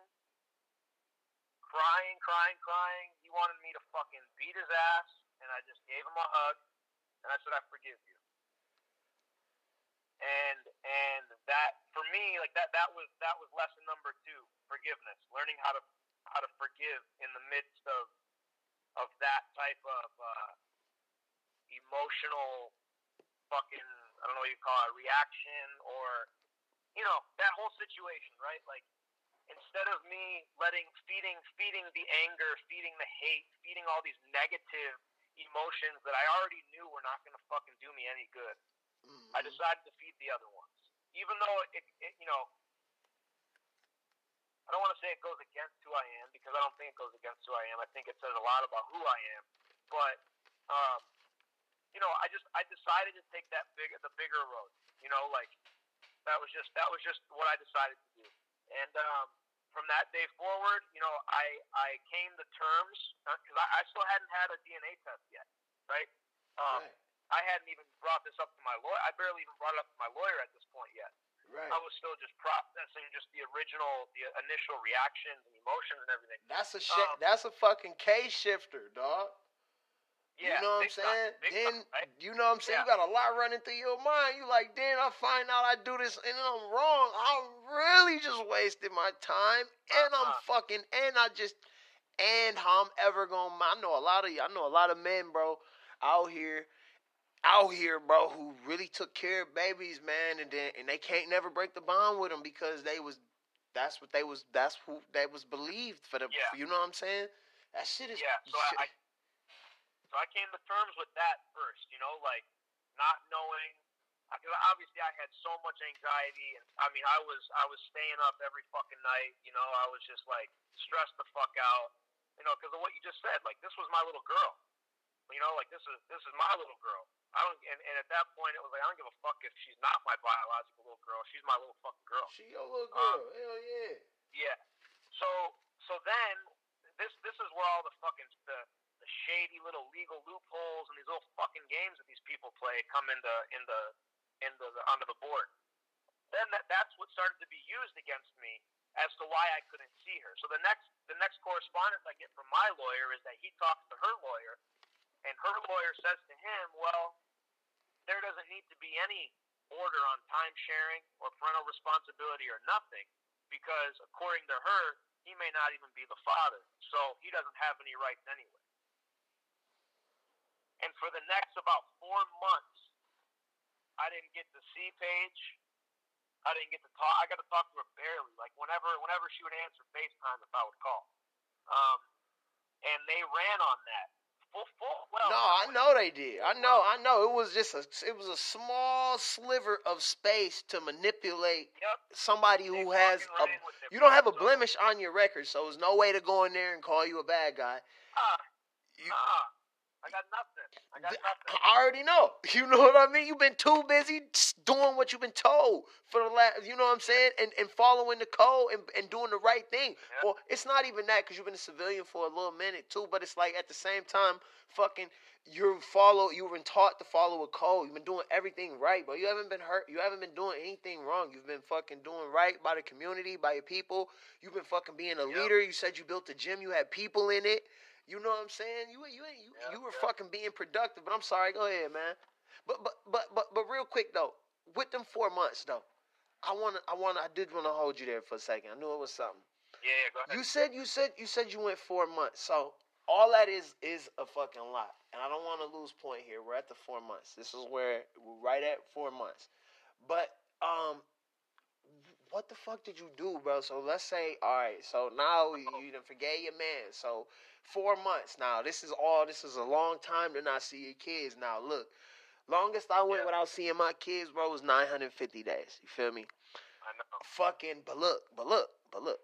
crying, crying, crying. He wanted me to fucking beat his ass, and I just gave him a hug, and I said, I forgive you. And and that for me, like that that was that was lesson number two, forgiveness, learning how to how to forgive in the midst of of that type of uh, emotional fucking I don't know what you call it reaction or you know that whole situation, right? Like instead of me letting feeding feeding the anger, feeding the hate, feeding all these negative emotions that I already knew were not going to fucking do me any good, Mm-hmm. I decided to feed the other ones, even though it, it you know. I don't want to say it goes against who I am because I don't think it goes against who I am. I think it says a lot about who I am. But um, you know, I just I decided to take that big the bigger road. You know, like that was just that was just what I decided to do. And um, from that day forward, you know, I I came to terms because I, I still hadn't had a DNA test yet, right? Um, right. I hadn't even brought this up to my lawyer. I barely even brought it up to my lawyer at this point yet. Right. I was still just processing just the original, the initial reactions and emotions and everything. That's a Um, that's a fucking case shifter, dog. Yeah, you know what I'm big time, saying? then time, right? you know what I'm saying? You got a lot running through your mind. You like, then I find out I do this and I'm wrong. I really just wasted my time and I'm Uh-uh. fucking and I just and how I'm ever gonna I know a lot of you I know a lot of men, bro, out here out here, bro, who really took care of babies, man, and then and they can't never break the bond with them because they was that's what they was that's who they was believed for the Yeah. you know what I'm saying? That shit is Yeah, so I, I so I came to terms with that first, you know, like not knowing because obviously I had so much anxiety, and I mean I was I was staying up every fucking night, you know, I was just like stressed the fuck out, you know, because of what you just said. Like this was my little girl, you know, like this is this is my little girl. I don't, and, and at that point it was like I don't give a fuck if she's not my biological little girl. She's my little fucking girl. She your little Um, girl. Hell yeah. Yeah. So so then this this is where all the fucking the, the shady little legal loopholes and these little fucking games that these people play come into into into the onto the board. Then that that's what started to be used against me as to why I couldn't see her. So the next the next correspondence I get from my lawyer is that he talks to her lawyer and her lawyer says to him, Well, there doesn't need to be any order on time sharing or parental responsibility or nothing because according to her, he may not even be the father, so he doesn't have any rights anyway. And for the next about four months, I didn't get to see Paige. I didn't get to talk. I got to talk to her barely. Like whenever, whenever she would answer FaceTime, if I would call. Um, and they ran on that. Full, full. Well, no, I know they did. I know, I know. It was just a, it was a small sliver of space to manipulate Yep. somebody They who has a. ran with it, You don't have a blemish on your record, so there's no way to go in there and call you a bad guy. Ah, You- ah, I got nothing. I got nothing. I already know. You know what I mean? You've been too busy doing what you've been told for the last, you know what I'm saying? And, and following the code and, and doing the right thing. Yeah. Well, it's not even that because you've been a civilian for a little minute too, but it's like at the same time, fucking, you're follow, you've been taught to follow a code. You've been doing everything right, but you haven't been hurt. You haven't been doing anything wrong. You've been fucking doing right by the community, by your people. You've been fucking being a leader. You said you built a gym. You had people in it. You know what I'm saying? You you you, Yeah, you were yeah. fucking being productive. But I'm sorry. Go ahead, man. But but but but but real quick though, with them four months though, I wanna I wanna I did wanna hold you there for a second. I knew it was something. Yeah, yeah, go ahead. You said you said you said you went four months. So all that is is a fucking lot, and I don't want to lose point here. We're at the four months. This is where we're right at four months. But um, what the fuck did you do, bro? So let's say all right. So now you, you done forgave your man. So four months now. This is all. This is a long time to not see your kids. Now look. Longest I went Yeah. without seeing my kids, bro, was 950 days. You feel me? I know. fucking but look, but look, but look.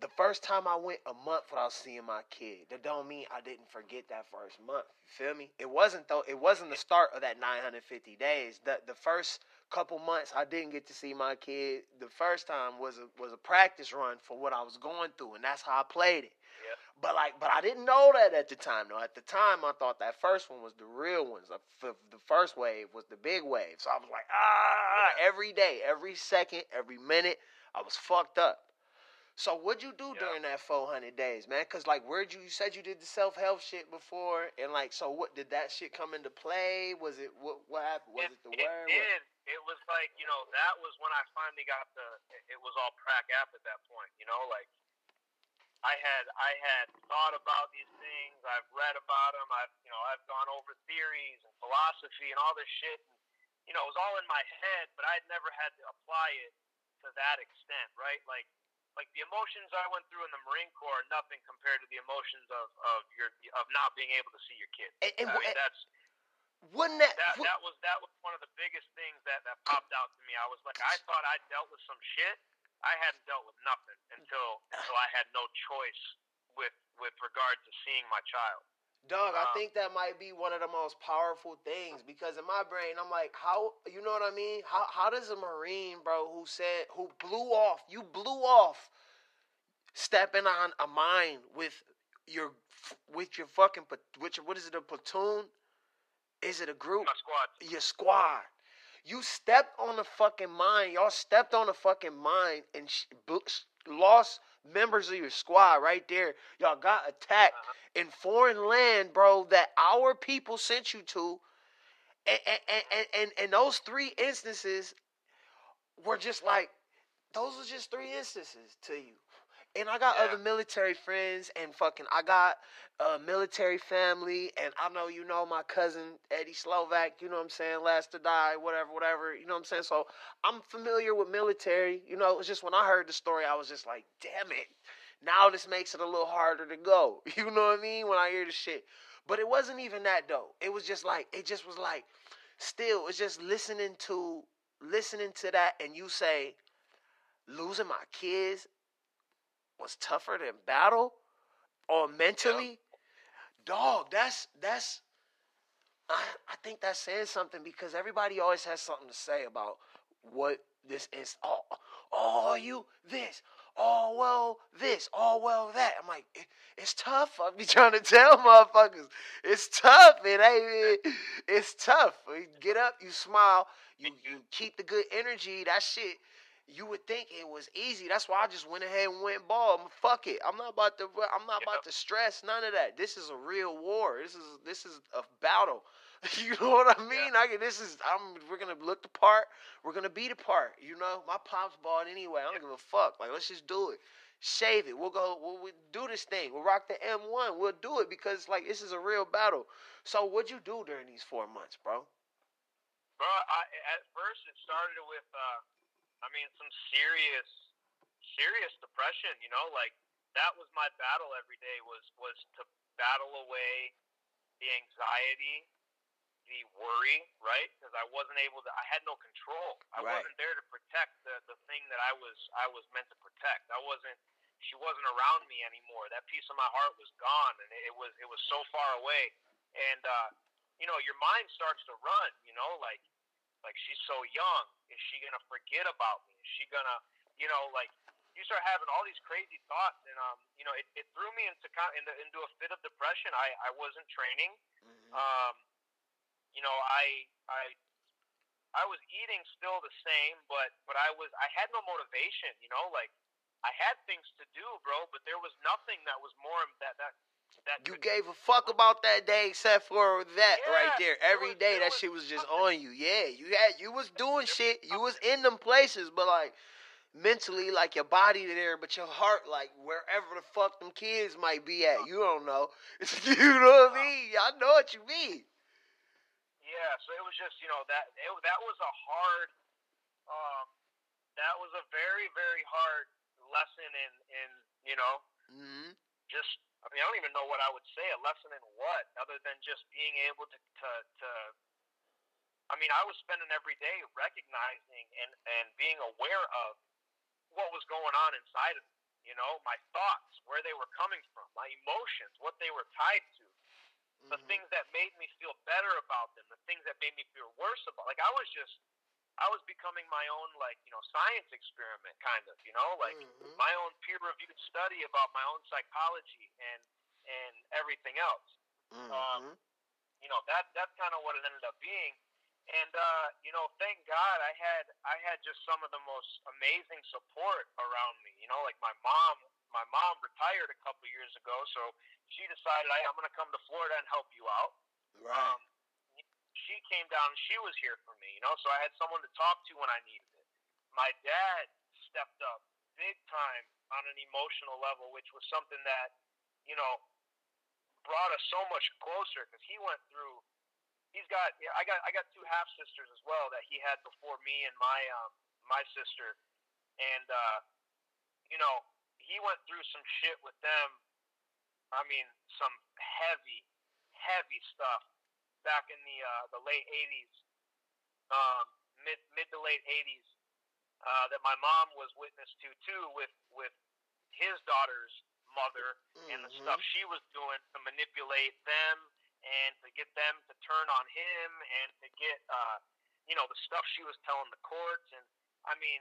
The first time I went a month without seeing my kid, that don't mean I didn't forget that first month. You feel me? It wasn't though. It wasn't the start of that 950 days. The the first couple months I didn't get to see my kid. The first time was a was a practice run for what I was going through, and that's how I played it. But like, but I didn't know that at the time. Though at the time, I thought that first one was the real ones. The first wave was the big wave. So I was like, ah, every day, every second, every minute, I was fucked up. So what'd you do yeah. during that 400 days, man? Cause like, where'd you? You said you did the self help shit before, and like, so what did that shit come into play? Was it what? What happened? Was it, it the it word? It did. It was like you know that was when I finally got the. It was all crack app at that point. You know, like I had I had thought about these things. I've read about them. I've you know I've gone over theories and philosophy and all this shit. And, you know, it was all in my head, but I'd never had to apply it to that extent, right? Like like the emotions I went through in the Marine Corps are nothing compared to the emotions of, of your of not being able to see your kids. And, and, I mean, that's wouldn't that, that that was that was one of the biggest things that that popped out to me. I was like, I thought I dealt with some shit. I hadn't dealt with nothing until until I had no choice with with regard to seeing my child. Doug, I um, think that might be one of the most powerful things because in my brain, I'm like, how you know what I mean? How how does a Marine, bro, who said who blew off, you blew off, stepping on a mine with your with your fucking with your, what is it a platoon? Is it a group? My squad. Your squad. You stepped on the fucking mine. Y'all stepped on the fucking mine and sh- lost members of your squad right there. Y'all got attacked uh-huh. in foreign land, bro, that our people sent you to. And, and, and, and, and those three instances were just like, those are just three instances to you. And I got yeah. other military friends and fucking I got a military family and I know you know my cousin Eddie Slovik, you know what I'm saying, last to die, whatever, whatever, you know what I'm saying? So I'm familiar with military. You know, it was just when I heard the story, I was just like, damn it. Now this makes it a little harder to go. <laughs> You know what I mean? When I hear the shit. But it wasn't even that though. It was just like it just was like still it's just listening to listening to that and you say losing my kids was tougher than battle or mentally, dog, that's that's I, I think that says something because everybody always has something to say about what this is. Oh, oh, you this. Oh well, this. Oh well, that. I'm like, it, it's tough. I be <laughs> trying to tell motherfuckers, it's tough. It ain't. it, it's tough. You get up, you smile, you you keep the good energy. That shit you would think it was easy. That's why I just went ahead and went ball. Fuck it. I'm not about to. I'm not about to stress none of that. This is a real war. This is this is a battle. <laughs> You know what I mean? I this is. I'm. We're gonna look the part. We're gonna beat the part. You know, my pops bought anyway. I don't give a fuck. Like, let's just do it. Shave it. We'll go. We'll, we'll do this thing. We'll rock the M1. We'll do it because like this is a real battle. So, what'd you do during these four months, bro? Bro, I, at first it started with. uh I mean, some serious, serious depression. You know, like that was my battle every day. Was was to battle away the anxiety, the worry, right? Because I wasn't able to. I had no control. I right. wasn't there to protect the the thing that I was I was meant to protect. I wasn't. She wasn't around me anymore. That piece of my heart was gone, and it was it was so far away. And uh, you know, your mind starts to run. You know, like like she's so young. Is she gonna forget about me? Is she gonna, you know, like you start having all these crazy thoughts, and um, you know, it, it threw me into into into a fit of depression. I I wasn't training. Mm-hmm. Um, you know, I I I was eating still the same, but but I was I had no motivation. You know, like I had things to do, bro, but there was nothing that was more that that that you gave a fuck about that day except for that yeah, right there. Every day that shit was just on you. Yeah, you had you was doing shit. You was in them places, but like mentally, like your body there, but your heart, like wherever the fuck them kids might be at, you don't know. <laughs> you know what I mean? I know what you mean. Yeah, so it was just you know that it, that was a hard, um, that was a very very hard lesson in in you know mm-hmm. just I mean, I don't even know what I would say. A lesson in what, other than just being able to, to, to I mean, I was spending every day recognizing and, and being aware of what was going on inside of me. You know, my thoughts, where they were coming from, my emotions, what they were tied to, mm-hmm. the things that made me feel better about them, the things that made me feel worse about. Like I was just, I was becoming my own, like you know, science experiment, kind of. You know, like Mhm. my own peer-reviewed study about my own psychology and and everything else. Mhm. You know, that that's kind of what it ended up being. And uh, you know, thank God I had I had just some of the most amazing support around me. You know, like my mom. My mom retired a couple years ago, so she decided I, I'm going to come to Florida and help you out. right. Um, she came down she was here for me, you know, so I had someone to talk to when I needed it. My dad stepped up big time on an emotional level, which was something that, you know, brought us so much closer because he went through. He's got, yeah, I got, I got two half sisters as well that he had before me and my, um, my sister, and uh, you know, he went through some shit with them. I mean, some heavy, heavy stuff back in the uh, the late '80s, um, mid mid to late '80s, uh, that my mom was witness to too, with with his daughter's mother and the Mhm. stuff she was doing to manipulate them and to get them to turn on him and to get uh, you know the stuff she was telling the courts and I mean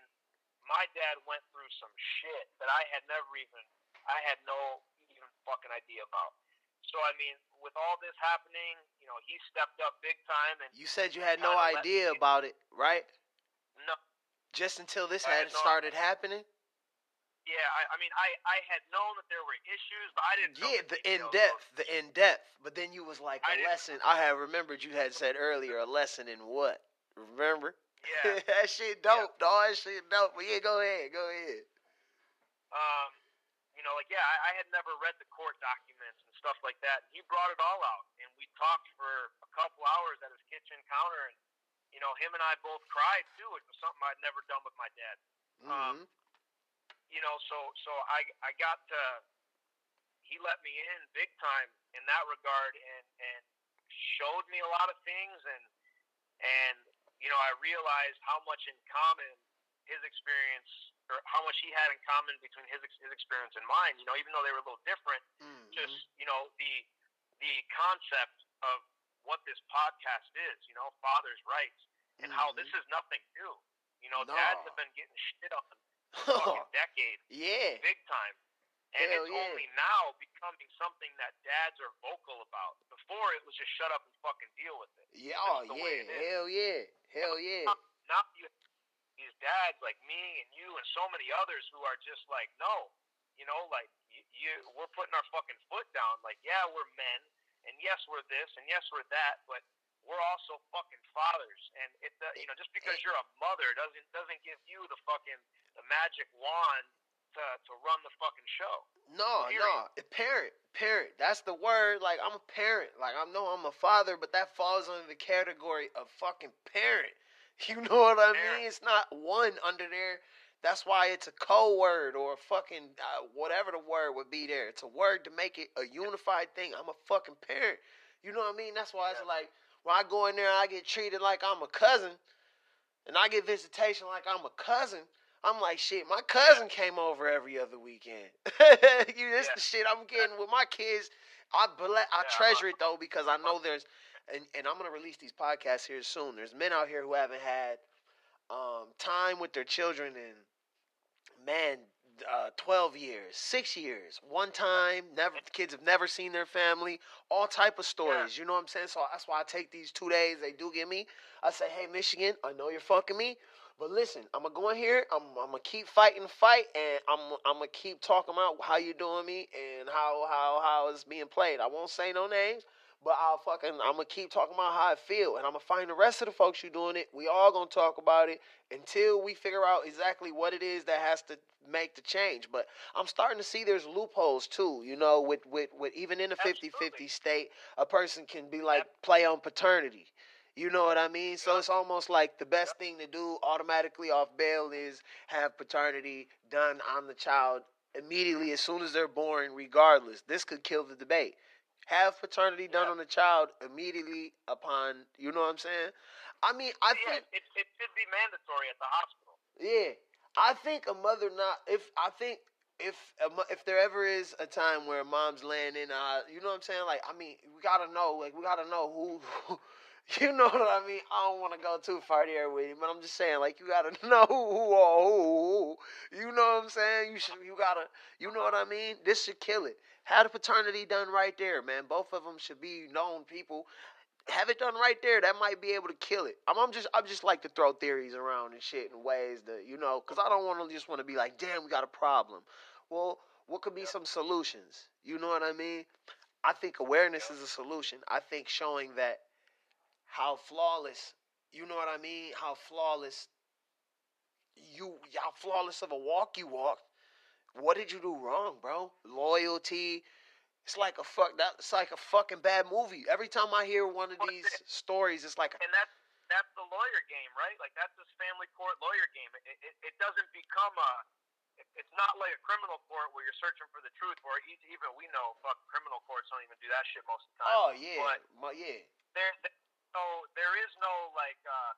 my dad went through some shit that I had never even I had no even fucking idea about. So I mean, with all this happening, you know, he stepped up big time and You said you had no idea about it, right? no, Just until this I had had no started happening. yeah, I, I mean, I I had known that there were issues, but I didn't. know Yeah, the in depth, the in depth. But then you was like I a lesson. I had remembered you had said earlier a lesson in what? Remember? Yeah. <laughs> that shit dope, dog. That shit dope. But yeah, go ahead, go ahead. um, you know, like yeah, I, I had never read the court documents and stuff like that. He brought it all out, and we talked for a couple hours at his kitchen counter, and you know, him and I both cried too, which was something I'd never done with my dad. hmm Um, you know, so so I I got to he let me in big time in that regard, and and showed me a lot of things, and and you know, I realized how much in common his experience or how much he had in common between his his experience and mine. You know, even though they were a little different, hmm just you know the the concept of what this podcast is. You know, father's rights and how this is nothing new. You know, No. dads have been getting shit on for <laughs> fucking decades, yeah. big time. And Hell it's yeah. only now becoming something that dads are vocal about. Before it was just shut up and fucking deal with it. Yeah, oh, yeah. Hell yeah. Hell yeah. Now you these dads like me and you and so many others who are just like, no, you know, like you, you we're putting our fucking foot down. Like, yeah, we're men, and yes, we're this, and yes, we're that, but we're also fucking fathers. And it, uh, you know, just because you're a mother doesn't doesn't give you the fucking the magic wand to to run the fucking show. No, Period. no. A parent. Parent. That's the word. Like I'm a parent. Like I know I'm a father, but that falls under the category of fucking parent. <laughs> You know what I mean? It's not one under there. That's why it's a code word or a fucking uh, whatever the word would be there. It's a word to make it a unified thing. I'm a fucking parent. You know what I mean? That's why it's like when I go in there, I get treated like I'm a cousin, and I get visitation like I'm a cousin. I'm like, shit, my cousin came over every other weekend. <laughs> you, this Yeah. the shit I'm getting with my kids. I ble- I Yeah, treasure it though because I know there's, and, and I'm gonna release these podcasts here soon. There's men out here who haven't had um, time with their children in man, uh, twelve years, six years, one time. Never kids have never seen their family. All type of stories. You know what I'm saying? So that's why I take these two days. They do get me. I say, hey Michigan, I know you're fucking me. But listen, I'm gonna go in here. I'm, I'm gonna keep fighting fight, and I'm I'm gonna keep talking about how you doing me and how how how it's being played. I won't say no names, but I'll fucking I'm gonna keep talking about how I feel, and I'm gonna find the rest of the folks you doing it. We all gonna talk about it until we figure out exactly what it is that has to make the change. But I'm starting to see there's loopholes too. You know, with with with even in a 50-50 state, a person can be like play on paternity. You know what I mean? So it's almost like the best thing to do automatically off bail is have paternity done on the child immediately as soon as they're born, regardless. This could kill the debate. Have paternity done Yeah. on the child immediately upon, you know what I'm saying? I mean, I yeah, think, it, it should be mandatory at the hospital. yeah, I think a mother not, if, I think if if there ever is a time where a mom's laying in, uh, you know what I'm saying? Like, I mean, we gotta know, like, we gotta know who, <laughs> You know what I mean? I don't want to go too far there with him, but I'm just saying, like, you gotta <laughs> know who who, who. You know what I'm saying? You should, you gotta, you know what I mean? This should kill it. Have the paternity done right there, man. Both of them should be known people. Have it done right there. That might be able to kill it. I'm, I'm just, I'm just like to throw theories around and shit in ways that, you know, because I don't want to just want to be like, damn, we got a problem. Well, what could be some solutions? You know what I mean? I think awareness is a solution. I think showing that how flawless, you know what I mean? How flawless you, how flawless of a walk you walked. What did you do wrong, bro? Loyalty. It's like a fuck. That's like a fucking bad movie. Every time I hear one of these stories, it's like. and that's that's the lawyer game, right? Like that's this family court lawyer game. It, it, it doesn't become a. It's not like a criminal court where you're searching for the truth. Or even we know, fuck, criminal courts don't even do that shit most of the time. Oh yeah, But My- yeah. there, so there is no like uh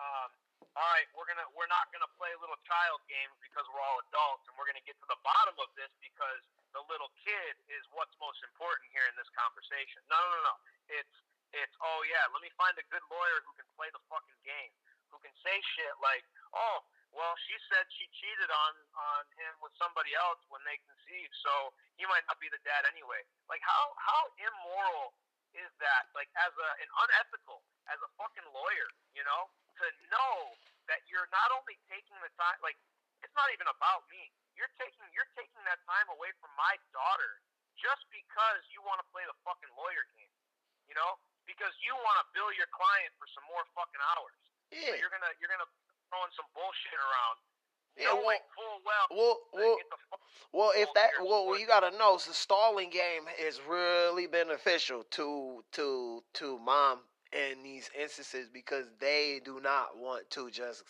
um all right we're gonna we're not gonna play little child games because we're all adults and we're gonna get to the bottom of this because the little kid is what's most important here in this conversation. No no no no. It's it's oh yeah let me find a good lawyer who can play the fucking game who can say shit like oh well she said she cheated on on him with somebody else when they conceived so he might not be the dad anyway. Like how how immoral is that like as a an unethical as a fucking lawyer, you know, to know that you're not only taking the time like it's not even about me. You're taking you're taking that time away from my daughter just because you want to play the fucking lawyer game. You know? Because you want to bill your client for some more fucking hours. So Yeah. you're gonna you're gonna throwing some bullshit around. Yeah, well- well Well, well, get the fuck Well, if that, well, what- you gotta know, the stalling game is really beneficial to to to mom in these instances because they do not want to just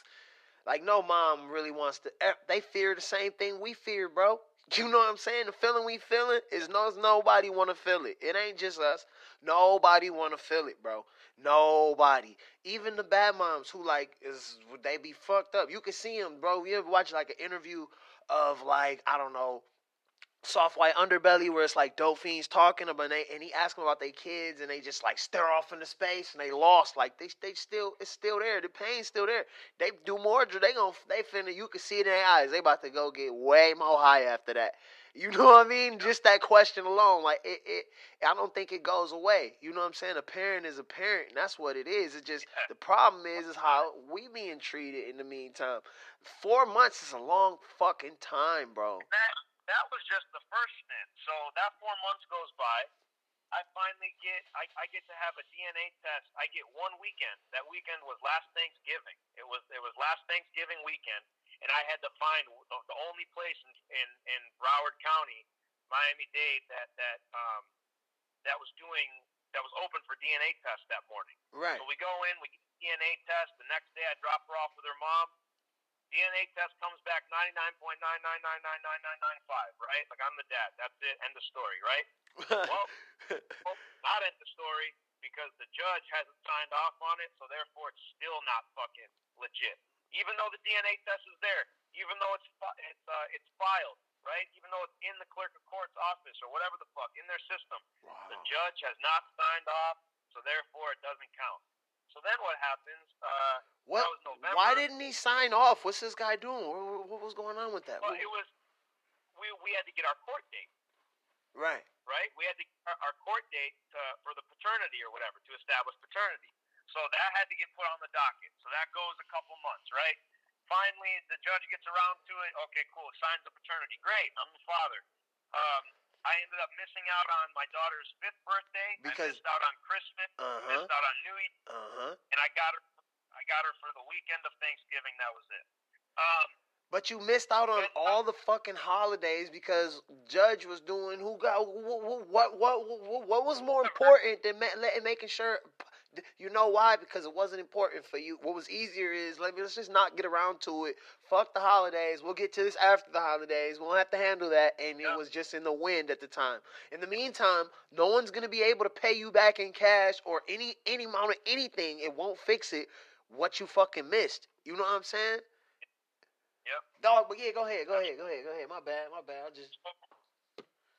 like no mom really wants to. eh, They fear the same thing we fear, bro. You know what I'm saying? The feeling we feeling is no nobody want to feel it. It ain't just us. Nobody want to feel it, bro. Nobody. Even the bad moms who like is they be fucked up. You can see them, bro. You ever watch like an interview of like I don't know, soft white underbelly where it's like dope fiends talking about they and he asked them about their kids and they just like stare off into space and they lost like they they still it's still there. The pain's still there. They do more they gon' they finna you can see it in their eyes. They about to go get way more high after that. You <laughs> know what I mean? Just that question alone like it, it I don't think it goes away. You know what I'm saying? A parent is a parent and that's what it is. It's just the problem is is how we being treated in the meantime. Four months is a long fucking time bro that was just the first stint. So that four months goes by. I finally get I, I get to have a DNA test. I get one weekend. That weekend was last Thanksgiving. It was it was last Thanksgiving weekend, and I had to find the, the only place in, in in Broward County, Miami Dade that that um that was doing that was open for DNA tests that morning. right So we go in, we get DNA test. The next day, I drop her off with her mom. DNA test comes back 99.9999995, right? Like I'm the dad. That's it. End of story, right? Well, well, <laughs> not end of story because the judge hasn't signed off on it, so therefore it's still not fucking legit. Even though the DNA test is there, even though it's it's uh, it's filed, right? Even though it's in the clerk of court's office or whatever the fuck in their system, the judge has not signed off, so therefore it doesn't count. So then what happens? Uh, What? November. Why didn't he sign off? What's this guy doing? What, what was going on with that? well, it was we we had to get our court date, right. right? We had to get our, our court date to, for the paternity or whatever to establish paternity. So that had to get put on the docket. So that goes a couple months, right? Finally, the judge gets around to it. Okay, cool. Signs the paternity. Great. I'm the father. Um, I ended up missing out on my daughter's fifth birthday. Because- I missed out on Christmas. Uh huh. Missed out on New Year. Uh huh. and I got her. I got her for the weekend of Thanksgiving. That was it. Um, But you missed out on all the fucking holidays because Judge was doing who got what what what what, what was more important than ma- letting making sure. You know why? Because it wasn't important for you. What was easier is let me let's just not get around to it. Fuck the holidays. We'll get to this after the holidays. We won't have to handle that. And it was just in the wind at the time. In the meantime, no one's gonna be able to pay you back in cash or any any amount of anything. It won't fix it. What you fucking missed. You know what I'm saying? Yep. Dog, but yeah, go ahead, go ahead, go ahead, go ahead. My bad, my bad. I just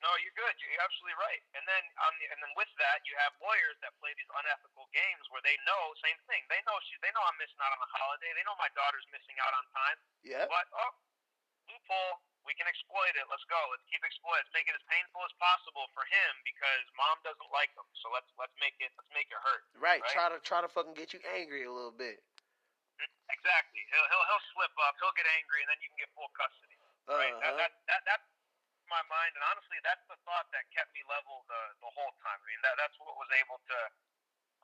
no, you're good. You're absolutely right. And then on the, and then with that, you have lawyers that play these unethical games where they know same thing. They know she they know I'm missing out on a holiday. They know my daughter's missing out on time. Yeah. But oh, loophole. We can exploit it. Let's go. Let's keep exploiting. Let's make it as painful as possible for him because mom doesn't like him. So let's let's make it let's make it hurt. Right. Right. Try to try to fucking get you angry a little bit. Exactly. He'll he'll he'll slip up. He'll get angry, and then you can get full custody. Right. That, Uh-huh. that that that's my mind, and honestly, that's the thought that kept me level the the whole time. I mean, that that's what was able to.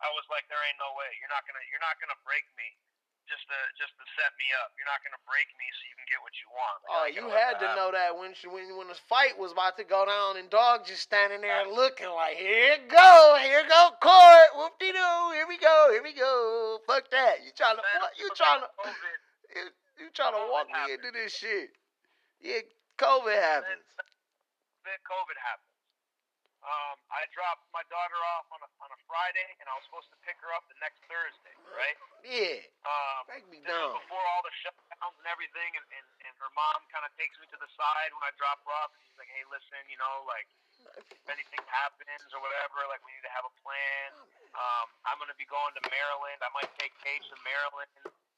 I was like, there ain't no way. You're not gonna you're not gonna break me. Just to just to set me up. You're not gonna break me so you can get what you want. Like, Oh, you had to that know that when she, when when the fight was about to go down and dog just standing there looking like, here it go, here go court, whoop de doo, here we go, here we go. Fuck that. You trying to happen. what? You trying to COVID, <laughs> you, you trying to walk me happened. into this shit? Yeah, COVID happens. Then COVID happens. Um, I dropped my daughter off on a on a Friday, and I was supposed to pick her up the next Thursday, right? Yeah, Um, break me down. before all the shutdowns and everything, and, and, and her mom kind of takes me to the side when I drop her off. And she's like, "Hey, listen, you know, like if anything happens or whatever, like we need to have a plan. Um, I'm gonna be going to Maryland. I might take Paige to Maryland.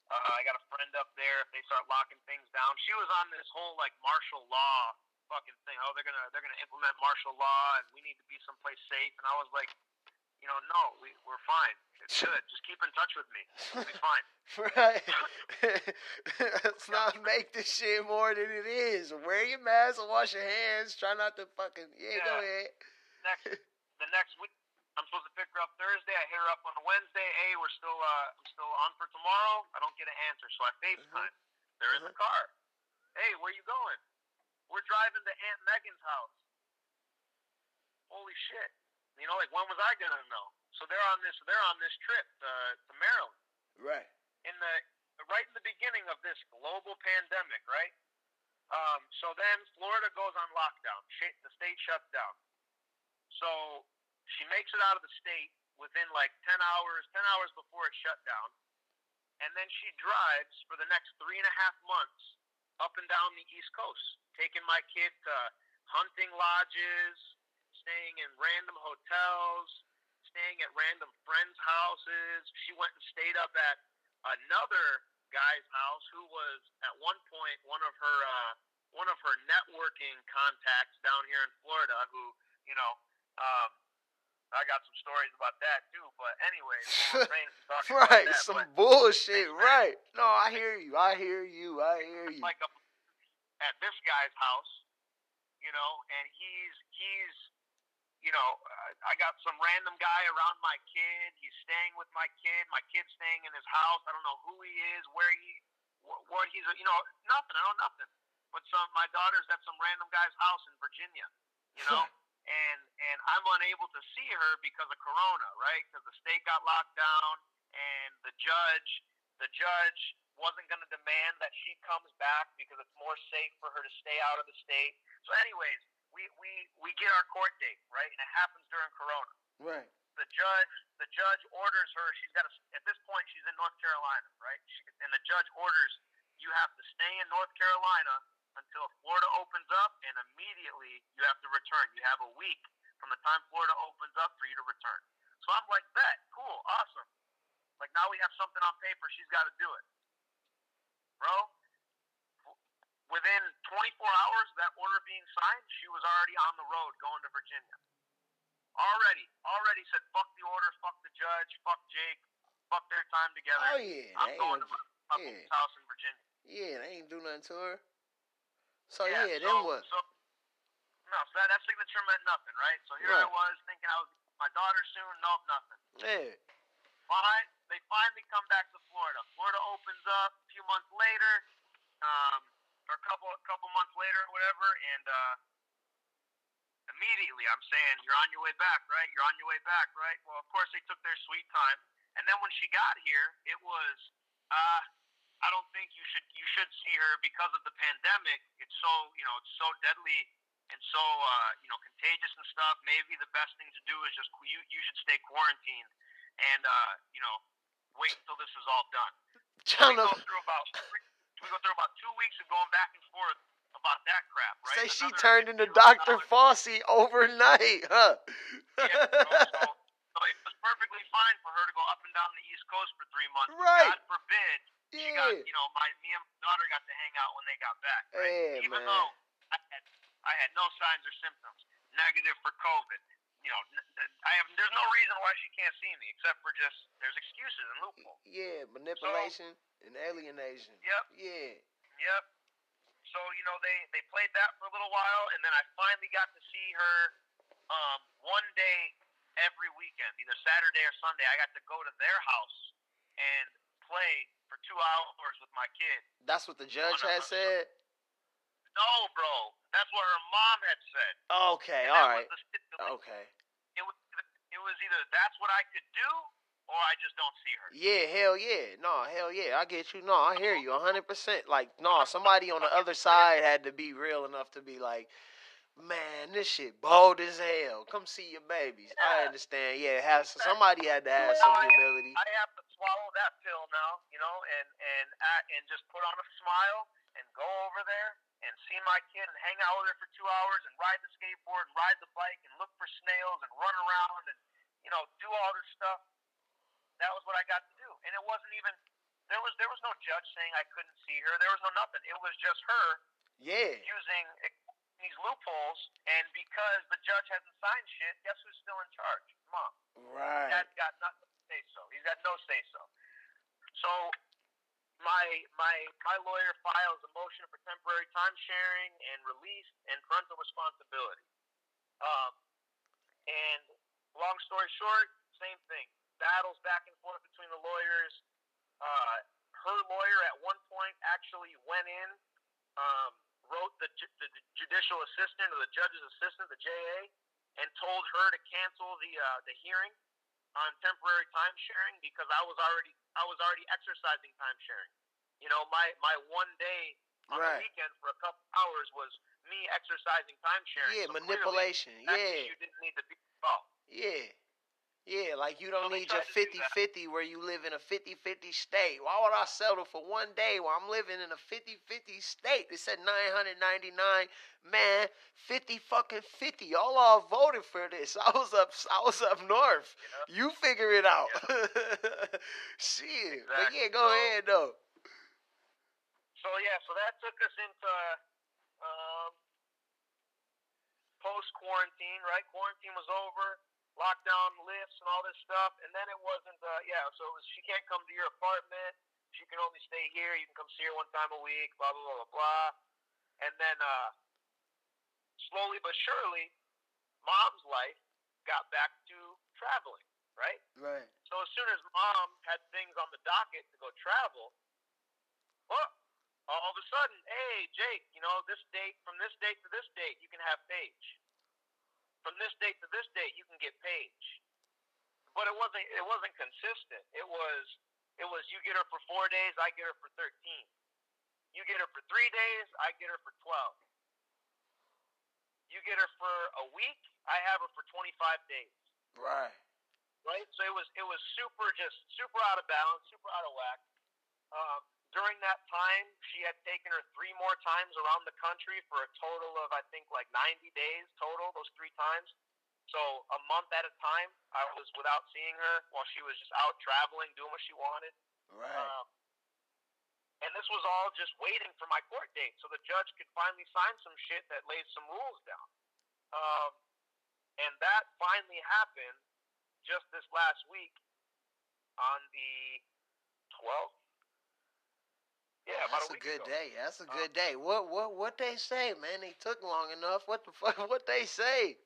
Uh, I got a friend up there. If they start locking things down, she was on this whole like martial law fucking thing. Oh, they're gonna they're gonna implement martial law, and we need to be someplace safe. And I was like, you know, no, we we're fine. It's <laughs> good. Just keep in touch with me. We'll be fine. <laughs> Right. <laughs> Let's not make this shit more than it is. Wear your mask and wash your hands. Try not to fucking yeah. Go Yeah. ahead. next the next week. I'm supposed to pick her up Thursday. I hit her up on Wednesday. Hey, we're still uh, I'm still on for tomorrow. I don't get an answer, so I FaceTime. They're in the car. Hey, where are you going? We're driving to Aunt Megan's house. Holy shit! You know, like when was I gonna know? So they're on this they're on this trip to, to Maryland Right. in the right in the beginning of this global pandemic, right? Um, so then Florida goes on lockdown. Sh- The state shuts down. So she makes it out of the state within like ten hours, ten hours before it shut down, and then she drives for the next three and a half months up and down the East Coast, taking my kid to hunting lodges, staying in random hotels, staying at random friends' houses. She went and stayed up at another guy's house who was at one point one of her uh, one of her networking contacts down here in Florida. Who you know, um, I got some stories about that too. But anyways, we'll refrain from talking <laughs> about Right. that, Some bullshit. <laughs> Right. No, I hear you. I hear you. I hear you. like a, at this guy's house, you know, and he's he's you know, I got some random guy around my kid. He's staying with my kid. My kid's staying in his house. I don't know who he is, where he, wh- what he's, you know, nothing. I know nothing. But some, my daughter's at some random guy's house in Virginia, you know, <laughs> and and I'm unable to see her because of Corona, right? Because the state got locked down, and the judge, the judge wasn't going to demand that she comes back because it's more safe for her to stay out of the state. So, anyways, we we we get our court date, right? And it happens during Corona. Right. The judge the judge orders her. She's got to at this point she's in North Carolina, right? She, and the judge orders you have to stay in North Carolina until Florida opens up, and immediately you have to return. You have a week from the time Florida opens up for you to return. So I'm like, bet, cool, awesome. Like now we have something on paper. She's got to do it, bro. Within 24 hours of that order being signed, she was already on the road going to Virginia. Already, already said, fuck the order, fuck the judge, fuck Jake, fuck their time together. Oh yeah. I'm going to my yeah. house in Virginia. yeah, they ain't do nothing to her. So yeah, then so, what? So, no, so that, that signature meant nothing, right? So here Right. I was thinking I was my daughter soon. Nope, nothing. Yeah. Fine. They finally come back to Florida. Florida opens up a few months later, um, or a couple couple months later, or whatever, and uh, immediately I'm saying, "You're on your way back, right? You're on your way back, right?" Well, of course they took their sweet time, and then when she got here, it was, uh, I don't think you should you should see her because of the pandemic. It's so you know it's so deadly and so uh, you know contagious and stuff. Maybe the best thing to do is just you you should stay quarantined and uh, you know wait until this is all done. <laughs> So we go through about we go through about two weeks of going back and forth about that crap, right? Say she Another turned into Dr. Fauci overnight, huh? Yeah, so, <laughs> so, it was perfectly fine for her to go up and down the East Coast for three months. Right. God forbid she got, you know, my me and my daughter got to hang out when they got back. Right? Yeah, Even man. though I had, I had no signs or symptoms, negative for COVID. You know, I have. There's no reason why she can't see me except for just there's excuses and loopholes. Yeah, manipulation and alienation. Yep. Yeah. Yep. So you know they they played that for a little while, and then I finally got to see her um, one day every weekend, either Saturday or Sunday. I got to go to their house and play for two hours with my kid. That's what the judge had said. No, bro, that's what her mom had said. Okay, all right. Was the stipulation. Okay. It was it was either that's what I could do, or I just don't see her. Yeah, hell yeah. No, hell yeah. I get you. No, I hear you 100%. Like, no, somebody on the other side had to be real enough to be like, man, this shit bold as hell. Come see your babies. I understand. Yeah, has somebody had to have some humility. I have to swallow that pill now, you know, and and and just put on a smile and go over there and see my kid and hang out with her for two hours and ride the skateboard and ride the bike and look for snails and run around and you know do all this stuff. That was what I got to do, and it wasn't even there was there was no judge saying I couldn't see her. There was no nothing. It was just her Yeah. using these loopholes, and because the judge hasn't signed shit, guess who's still in charge? Mom. Right. Dad's got nothing to say so. He's got no say so. So my my my lawyer files a motion for temporary time sharing and release and parental responsibility. Um, and long story short, same thing. Battles back and forth between the lawyers. Uh, her lawyer at one point actually went in, um, wrote the, ju- the judicial assistant or the judge's assistant, the JA, and told her to cancel the uh, the hearing on temporary time sharing because I was already I was already exercising time sharing. You know, my my one day on Right. the weekend for a couple hours was me exercising time sharing. Yeah, So clearly, manipulation. that Yeah. issue didn't need to be involved. Yeah. Yeah, like you don't So need your tried 50 50 where you live in a 50 50 state. Why would I settle for one day while I'm living in a 50 50 state? They said 999. Man, 50 fucking 50. Y'all all voted for this. <laughs> I was up I was up north. You figure it out. <laughs> Shit. But yeah, go So- ahead though. So yeah, so that took us into um, post quarantine, right? Quarantine was over, lockdown lifts and all this stuff, and then it wasn't. Uh, yeah, so it was she can't come to your apartment. She can only stay here. You can come see her one time a week. Blah blah blah blah blah. And then uh, slowly but surely, mom's life got back to traveling, right? Right. So as soon as mom had things on the docket to go travel, well, all of a sudden, hey Jake, you know this date from this date to this date you can have Paige. From this date to this date you can get Paige. But it wasn't it wasn't consistent. It was it was you get her for four days, I get her for thirteen. You get her for three days, I get her for twelve. You get her for a week, I have her for twenty five days Right. right? So it was it was super just super out of balance, super out of whack. Um, during that time, she had taken her three more times around the country for a total of I think like 90 days total. Those three times. So a month at a time, I was without seeing her while she was just out traveling, doing what she wanted. Right. Um, and this was all just waiting for my court date, so the judge could finally sign some shit that laid some rules down. Um, and that finally happened just this last week on the 12th. Yeah, That's a a good ago. day. That's a Um, good day. What what what they say, man? They took long enough. What the <laughs> fuck? What they say?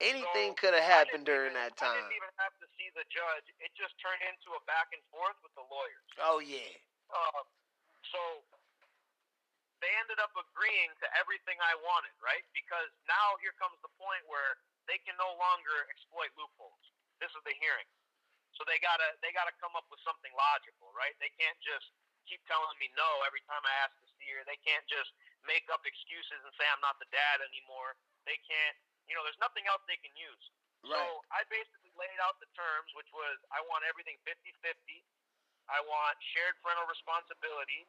Anything So, could have happened during even- that time. I didn't even have to see the judge. It just turned into a back and forth with the lawyers. Oh yeah. Um, so they ended up agreeing to everything I wanted, right? Because now here comes the point where they can no longer exploit loopholes. This is the hearing, so they gotta they gotta come up with something logical, right? They can't just keep telling me no every time I ask to see her. They can't just make up excuses and say I'm not the dad anymore. They can't, you know, there's nothing else they can use. Right. So I basically laid out the terms, which was I want everything 50-50. I want shared parental responsibility,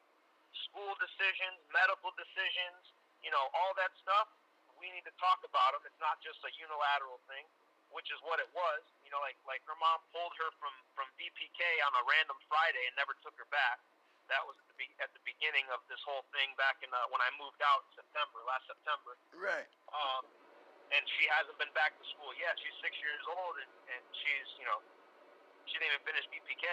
school decisions, medical decisions, you know, all that stuff. We need to talk about them. It's not just a unilateral thing, which is what it was. You know, like like her mom pulled her from from VPK on a random Friday and never took her back. That was at the, be- at the beginning of this whole thing back in uh, when I moved out in September, last September. Right. Um, and she hasn't been back to school yet. She's six years old, and, and she's you know she didn't even finish VPK.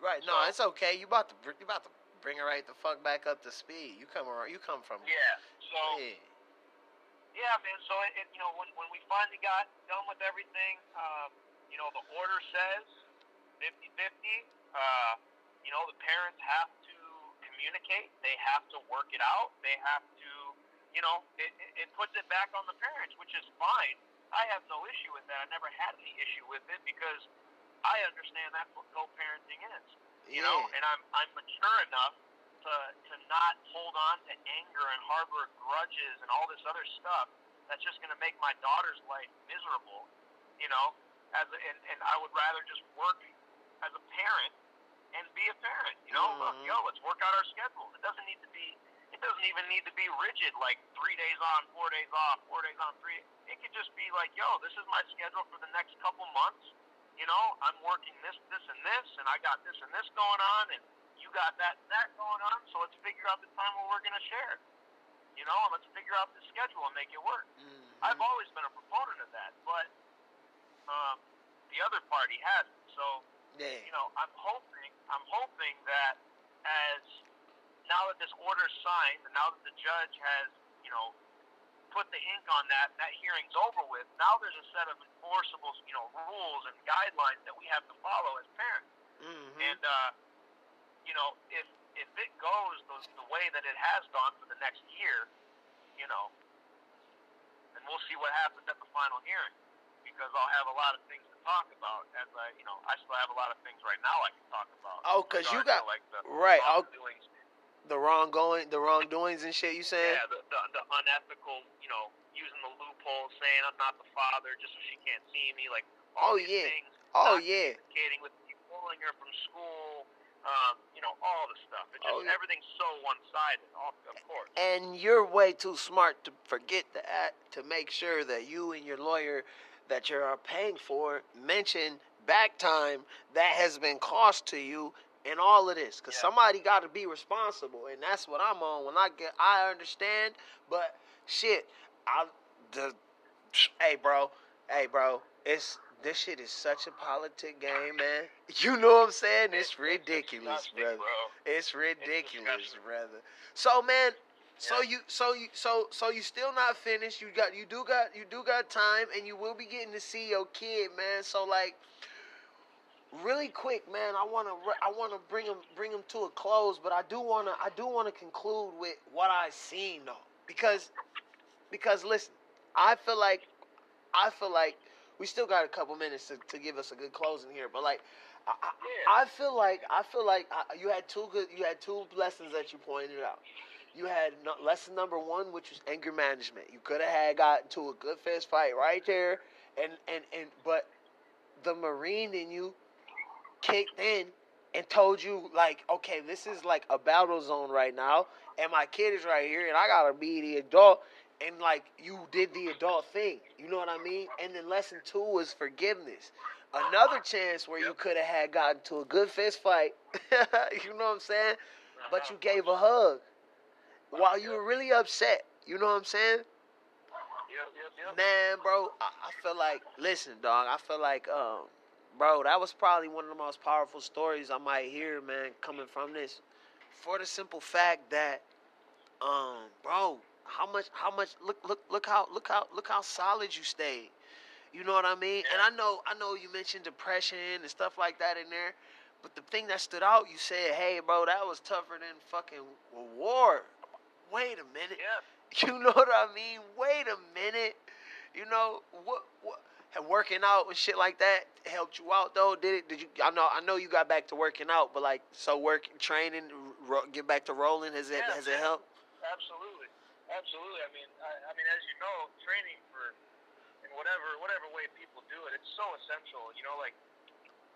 Right. No, So- it's okay. You about to br- you about to bring her right the fuck back up to speed. You come around. You come from. Yeah. So Yeah. yeah, man. So it, it, you know when when we finally got done with everything, um, you know the order says 50-50. Uh, you know the parents have to communicate. They have to work it out. They have to, you know, it, it, puts it back on the parents, which is fine. I have no issue with that. I never had any issue with it because I understand that's what co-parenting is. You Yeah. know, and I'm I'm mature enough to to not hold on to anger and harbor grudges and all this other stuff that's just going to make my daughter's life miserable. You know, as a, and and I would rather just work as a parent and be a parent. You know, look, Mhm. yo, let's work out our schedule. It doesn't need to be. It doesn't even need to be rigid, like three days on, four days off, four days on, three. It could just be like, yo, this is my schedule for the next couple months. You know, I'm working this, this, and this, and I got this and this going on, and you got that and that going on. So let's figure out the time where we're gonna share. You know, and let's figure out the schedule and make it work. Mhm. I've always been a proponent of that, but um, the other party hasn't. So Yeah. you know, I'm hoping, I'm hoping that as now that this order's signed, and now that the judge has, you know, put the ink on that, that hearing's over with. Now there's a set of enforceable, you know, rules and guidelines that we have to follow as parents. Mhm. And uh, you know, if if it goes the, the way that it has gone for the next year, you know, then we'll see what happens at the final hearing. Because I'll have a lot of things talk about. As I, you know, I still have a lot of things right now I can talk about. Oh, 'cause you got- to, like the right, oh. wrongdoings. the wronggoing, the wrongdoings and shit. You saying? Yeah, the, the the unethical, you know, using the loophole, saying I'm not the father just so she can't see me, like all Oh, these yeah. things. Oh yeah. communicating with me, pulling her from school, um, you know, all the stuff. It's just Oh, yeah. everything's so one-sided, of of course. And you're way too smart to forget to act, to make sure that you and your lawyer that you're paying for mention back time that has been cost to you and all of this. Cause Yeah. somebody got to be responsible, and that's what I'm on. When I get, I understand, but shit, I the, hey bro, hey bro, it's this shit is such a politic game, man. <laughs> You know what I'm saying? It's ridiculous, brother. bro. It's ridiculous, brother. So man, so you so you so so you still not finished. You got you do got you do got time and you will be getting to see your kid, man. So like really quick, man, I want to I want to bring him bring him to a close, but I do want to I do want to conclude with what I seen though. Because because listen, I feel like I feel like we still got a couple minutes to, to give us a good closing here, but like I, I, I feel like I feel like I, you had two good you had two lessons that you pointed out. You had lesson number one, which was anger management. You could have had gotten to a good fist fight right there, and and and but the marine in you kicked in and told you like, okay, this is like a battle zone right now, and my kid is right here, and I gotta be the adult. And like you did the adult thing, you know what I mean. And then lesson two was forgiveness. Another chance where you could have had gotten to a good fist fight. <laughs> you know what I'm saying? But you gave a hug while you were really upset. You know what I'm saying? Man, bro, I, I feel like listen, dog. I feel like, um, bro, that was probably one of the most powerful stories I might hear, man, coming from this. For the simple fact that, um, bro, how much, how much? Look, look, look how, look how, look how solid you stayed. You know what I mean? And I know, I know you mentioned depression and stuff like that in there. But the thing that stood out, you said, "Hey, bro, that was tougher than fucking war." Wait a minute. Yeah. <laughs> You know what I mean? Wait a minute. You know what? What? Working out and shit like that helped you out though. Did it? Did you? I know. I know you got back to working out, but like, so working, training, ro- get back to rolling. Has it? Yeah, has it helped? Absolutely, absolutely. I mean, I, I mean, as you know, training for in whatever whatever way people do it, it's so essential. You know, like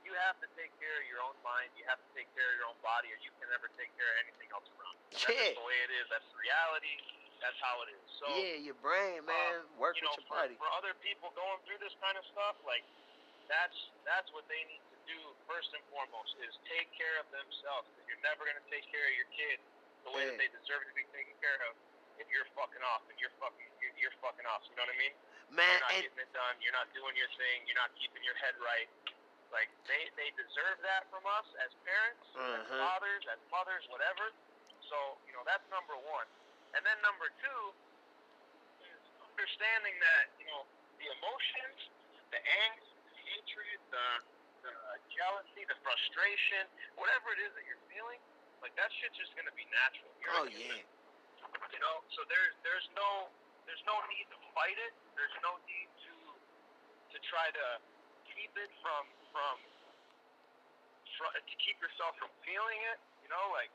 you have to take care of your own mind. You have to take care of your own body, or you can never take care of anything else around. you. That's Yeah. the way it is. That's the reality. That's how it is. So yeah, your brain, man, um, work you with know, your for, body. for other people going through this kind of stuff, like that's that's what they need to do first and foremost is take care of themselves. Because you're never gonna take care of your kid the way that they deserve to be taken care of if you're fucking off and you're fucking you're, you're fucking off. You know what I mean? Man, You're not and getting it done. You're not doing your thing. You're not keeping your head right. Like they they deserve that from us as parents, as Uh-huh. fathers, as mothers, whatever. So you know that's number one. And then number two is understanding that you know the emotions, the angst, the hatred, the the jealousy, the frustration, whatever it is that you're feeling, like that shit's just gonna be natural. You're oh yeah, You know, so there's there's no there's no need to fight it. There's no need to to try to keep it from from, fro- to keep yourself from feeling it. You know, like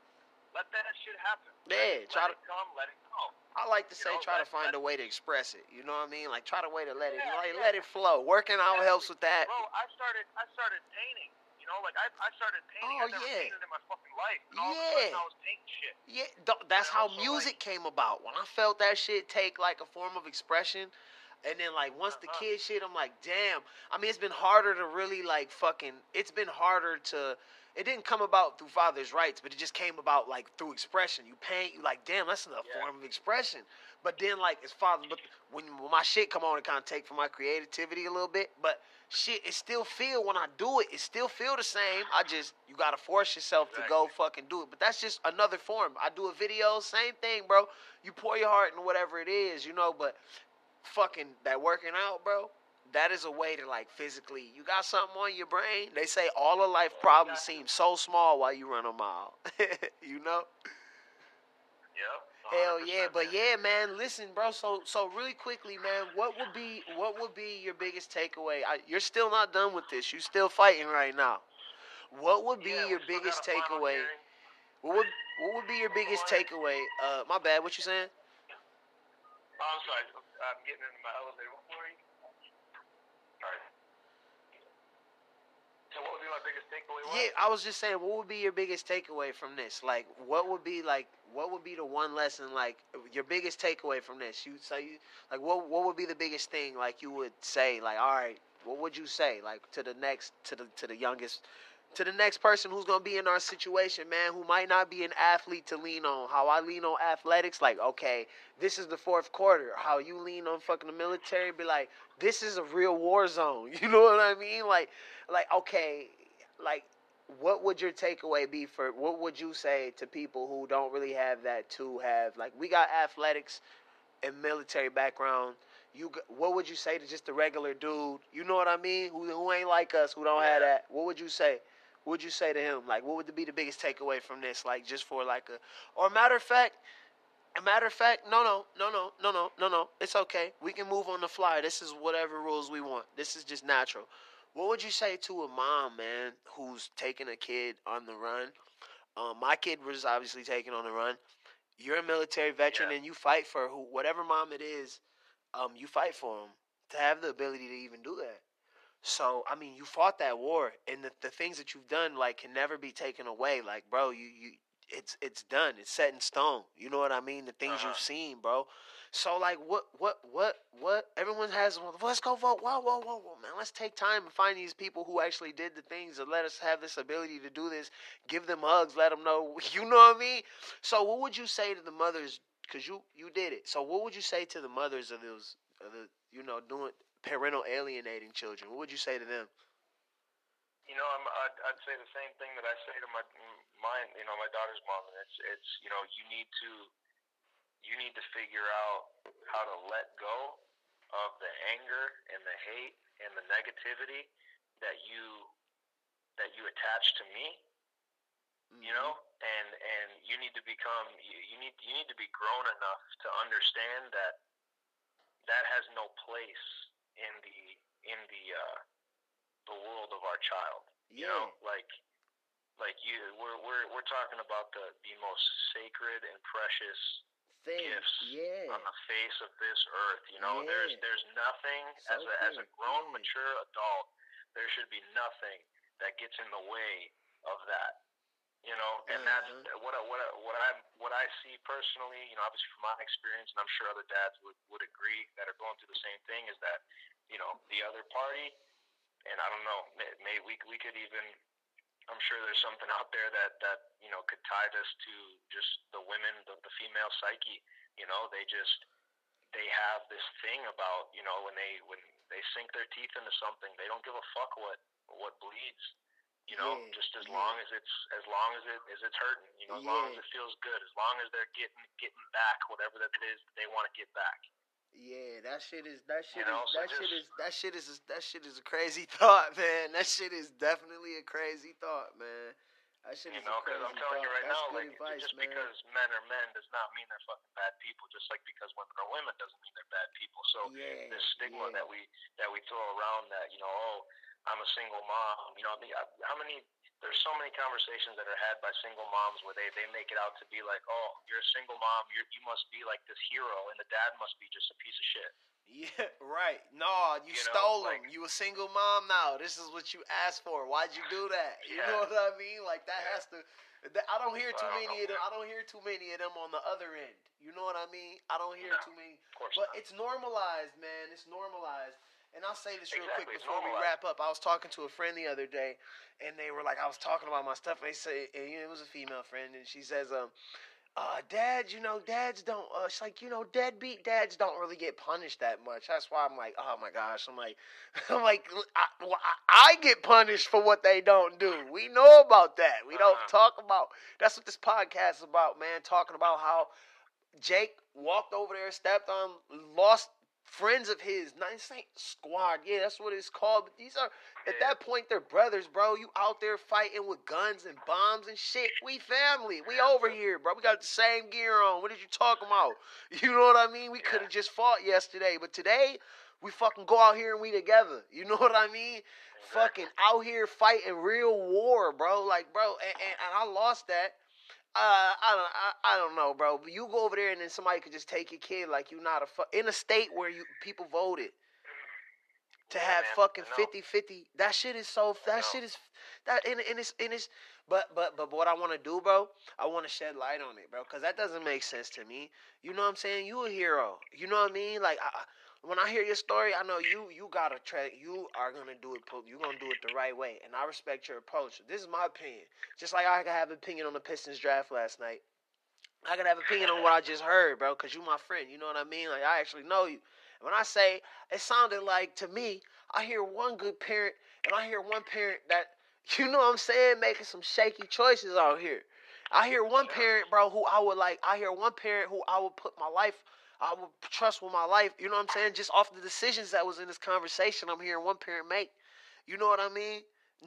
let that shit happen. Yeah, let, try let to- it come, let it go. I like to You say know, try to find let- a way to express it. You know what I mean? Like try to way to let it, like yeah. let it flow. Working out Exactly. helps with that. Bro, I started I started painting. You know, like I I started painting. Oh, I never yeah. painted in my fucking life. And all of a Yeah. sudden I was painting shit. Yeah, th- that's how music came about. When I felt that shit take like a form of expression, and then like once the Uh-huh. kid shit, I'm like, damn. I mean, it's been harder to really like fucking. It's been harder to. It didn't come about through father's rights, but it just came about like through expression. You paint, you like, damn, that's a Yeah. form of expression. But then like it's father, but when, when my shit come on, it kind of take from my creativity a little bit. But shit, it still feel when I do it, it still feel the same. I just you gotta force yourself to go fucking do it. But that's just another form. I do a video, same thing, bro. You pour your heart into whatever it is, you know. But fucking that working out, bro. That is a way to like physically. You got something on your brain. They say all of life problems seem so small while you run a mile. <laughs> you know. Yep. Hell yeah, but yeah, man. Listen, bro. So so really quickly, man. What would be what would be your biggest takeaway? I, you're still not done with this. You're still fighting right now. What would be Yeah, your biggest takeaway? What would what would be your biggest takeaway? Uh, my bad. What you saying? I'm sorry. I'm getting into my elevator. What were. So what would be my biggest takeaway? Yeah, I was just saying, what would be your biggest takeaway from this? Like, what would be like, what would be the one lesson, like, your biggest takeaway from this? You say, you, like, what what would be the biggest thing, like, you would say, like, all right, what would you say, like, to the next, to the to the youngest, to the next person who's gonna be in our situation, man, who might not be an athlete to lean on? How I lean on athletics, like, okay, this is the fourth quarter. How you lean on fucking the military, be like, this is a real war zone. <laughs> You know what I mean? Like, like, okay, like what would your takeaway be for what would you say to people who don't really have that to have like we got athletics and military background you what would you say to just the regular dude you know what i mean who, who ain't like us who don't have that what would you say what would you say to him like what would be the biggest takeaway from this like just for like a or matter of fact a matter of fact no no no no no no no no it's okay we can move on the fly this is whatever rules we want this is just natural what would you say to a mom, man, who's taking a kid on the run? Um, my kid was obviously taken on the run. You're a military veteran Yeah. and you fight for who, whatever mom it is. Um, you fight for them to have the ability to even do that. So I mean, you fought that war, and the, the things that you've done like can never be taken away. Like, bro, you you it's it's done. It's set in stone. You know what I mean? The things Uh-huh. you've seen, bro. So like, what what what what? Everyone has. Well, let's go vote. Whoa whoa whoa whoa, man. Let's take time and find these people who actually did the things that let us have this ability to do this. Give them hugs. Let them know. <laughs> You know what I mean? So what would you say to the mothers? Because you you did it. So what would you say to the mothers of those of the you know doing parental alienating children? What would you say to them? You know, I'm, I'd, I'd say the same thing that I say to my mine. You know, my daughter's mom, and it's it's you know you need to you need to figure out how to let go of the anger and the hate and the negativity that you that you attach to me. You mm-hmm. know, and and you need to become you, you need you need to be grown enough to understand that that has no place in the in the uh, the world of our child. You Yeah. know, like like you we're we're we're talking about the the most sacred and precious Thing. gifts Yeah. on the face of this earth. You know, there's Yeah. there's nothing So as a as a grown Yeah. mature adult, there should be nothing that gets in the way of that. You know, and mm-hmm. that's what I, what I, what I what I see personally. You know, obviously from my experience, and I'm sure other dads would would agree that are going through the same thing. Is that you know the other party, and I don't know, may, may we we could even. I'm sure there's something out there that that you know could tie this to just the women, the, the female psyche. You know, they just they have this thing about you know when they when they sink their teeth into something, they don't give a fuck what what bleeds. You know, yeah, just as yeah. long as it's as long as it as it's hurting, you know, as yeah. long as it feels good, as long as they're getting getting back whatever that it is that they want to get back. Yeah, that shit is that shit you know, is so that just, shit is that shit is that shit is a crazy <laughs> thought, man. That shit is definitely a crazy thought, man. That shit you know, because I'm telling thought. you right That's now, like advice, just man. because men are men does not mean they're fucking bad people. Just like because women are women doesn't mean they're bad people. So yeah, this stigma yeah. that we that we throw around that you know, oh, I'm a single mom. You know, uh, how many? There's so many conversations that are had by single moms where they they make it out to be like, oh, you're a single mom, you you must be like this hero, and the dad must be just a piece of shit. Yeah, <laughs> right. No, you, you stole know, like, him. You a single mom now. This is what you asked for. Why'd you do that? You yeah. know what I mean? Like that yeah. has to. I don't hear too well, many of them. I don't hear too many of them on the other end. You know what I mean? I don't hear no, too many. but not. it's normalized, man. It's normalized. And I'll say this real exactly. quick before we wrap up. I was talking to a friend the other day, and they were like, I was talking about my stuff, and they say, and, you know, it was a female friend, and she says, um, uh, dads, you know, dads don't, uh, it's like, you know, deadbeat dads don't really get punished that much. That's why I'm like, oh my gosh. I'm like, <laughs> I'm like, I, I get punished for what they don't do. We know about that. We don't uh-huh. talk about, that's what this podcast is about, man. Talking about how Jake walked over there, stepped on, lost friends of his. Not saying squad, yeah, that's what it's called. But these are at that point they're brothers, bro. You out there fighting with guns and bombs and shit. We family. We over here, bro. We got the same gear on. What did you talking about? <laughs> You know what I mean? We could have just fought yesterday, but today we fucking go out here and we together. <laughs> You know what I mean? Fucking out here fighting real war, bro. Like, bro, and, and, and I lost that uh, I don't, I, I don't know, bro. But you go over there and then somebody could just take your kid like you not a fu- in a state where you people voted to yeah, have man, fucking 50-50. That shit is so. That shit is that and, and it's and it's. But but but what I want to do, bro, I want to shed light on it, bro, because that doesn't make sense to me. You know what I'm saying? You a hero. You know what I mean? Like I, when I hear your story, I know you you gotta try. You are gonna do it. You're gonna do it the right way, and I respect your approach. This is my opinion. Just like I could have an opinion on the Pistons draft last night. I could have an opinion on what I just heard, bro, because you my friend. You know what I mean? Like I actually know you. And when I say it sounded like to me, I hear one good parent, and I hear one parent that <laughs> you know what I'm saying, making some shaky choices out here. I hear one parent, bro, who I would like. I hear one parent who I would put my life I would trust with my life. You know what I'm saying? Just off the decisions that was in this conversation, I'm hearing one parent make. You know what I mean?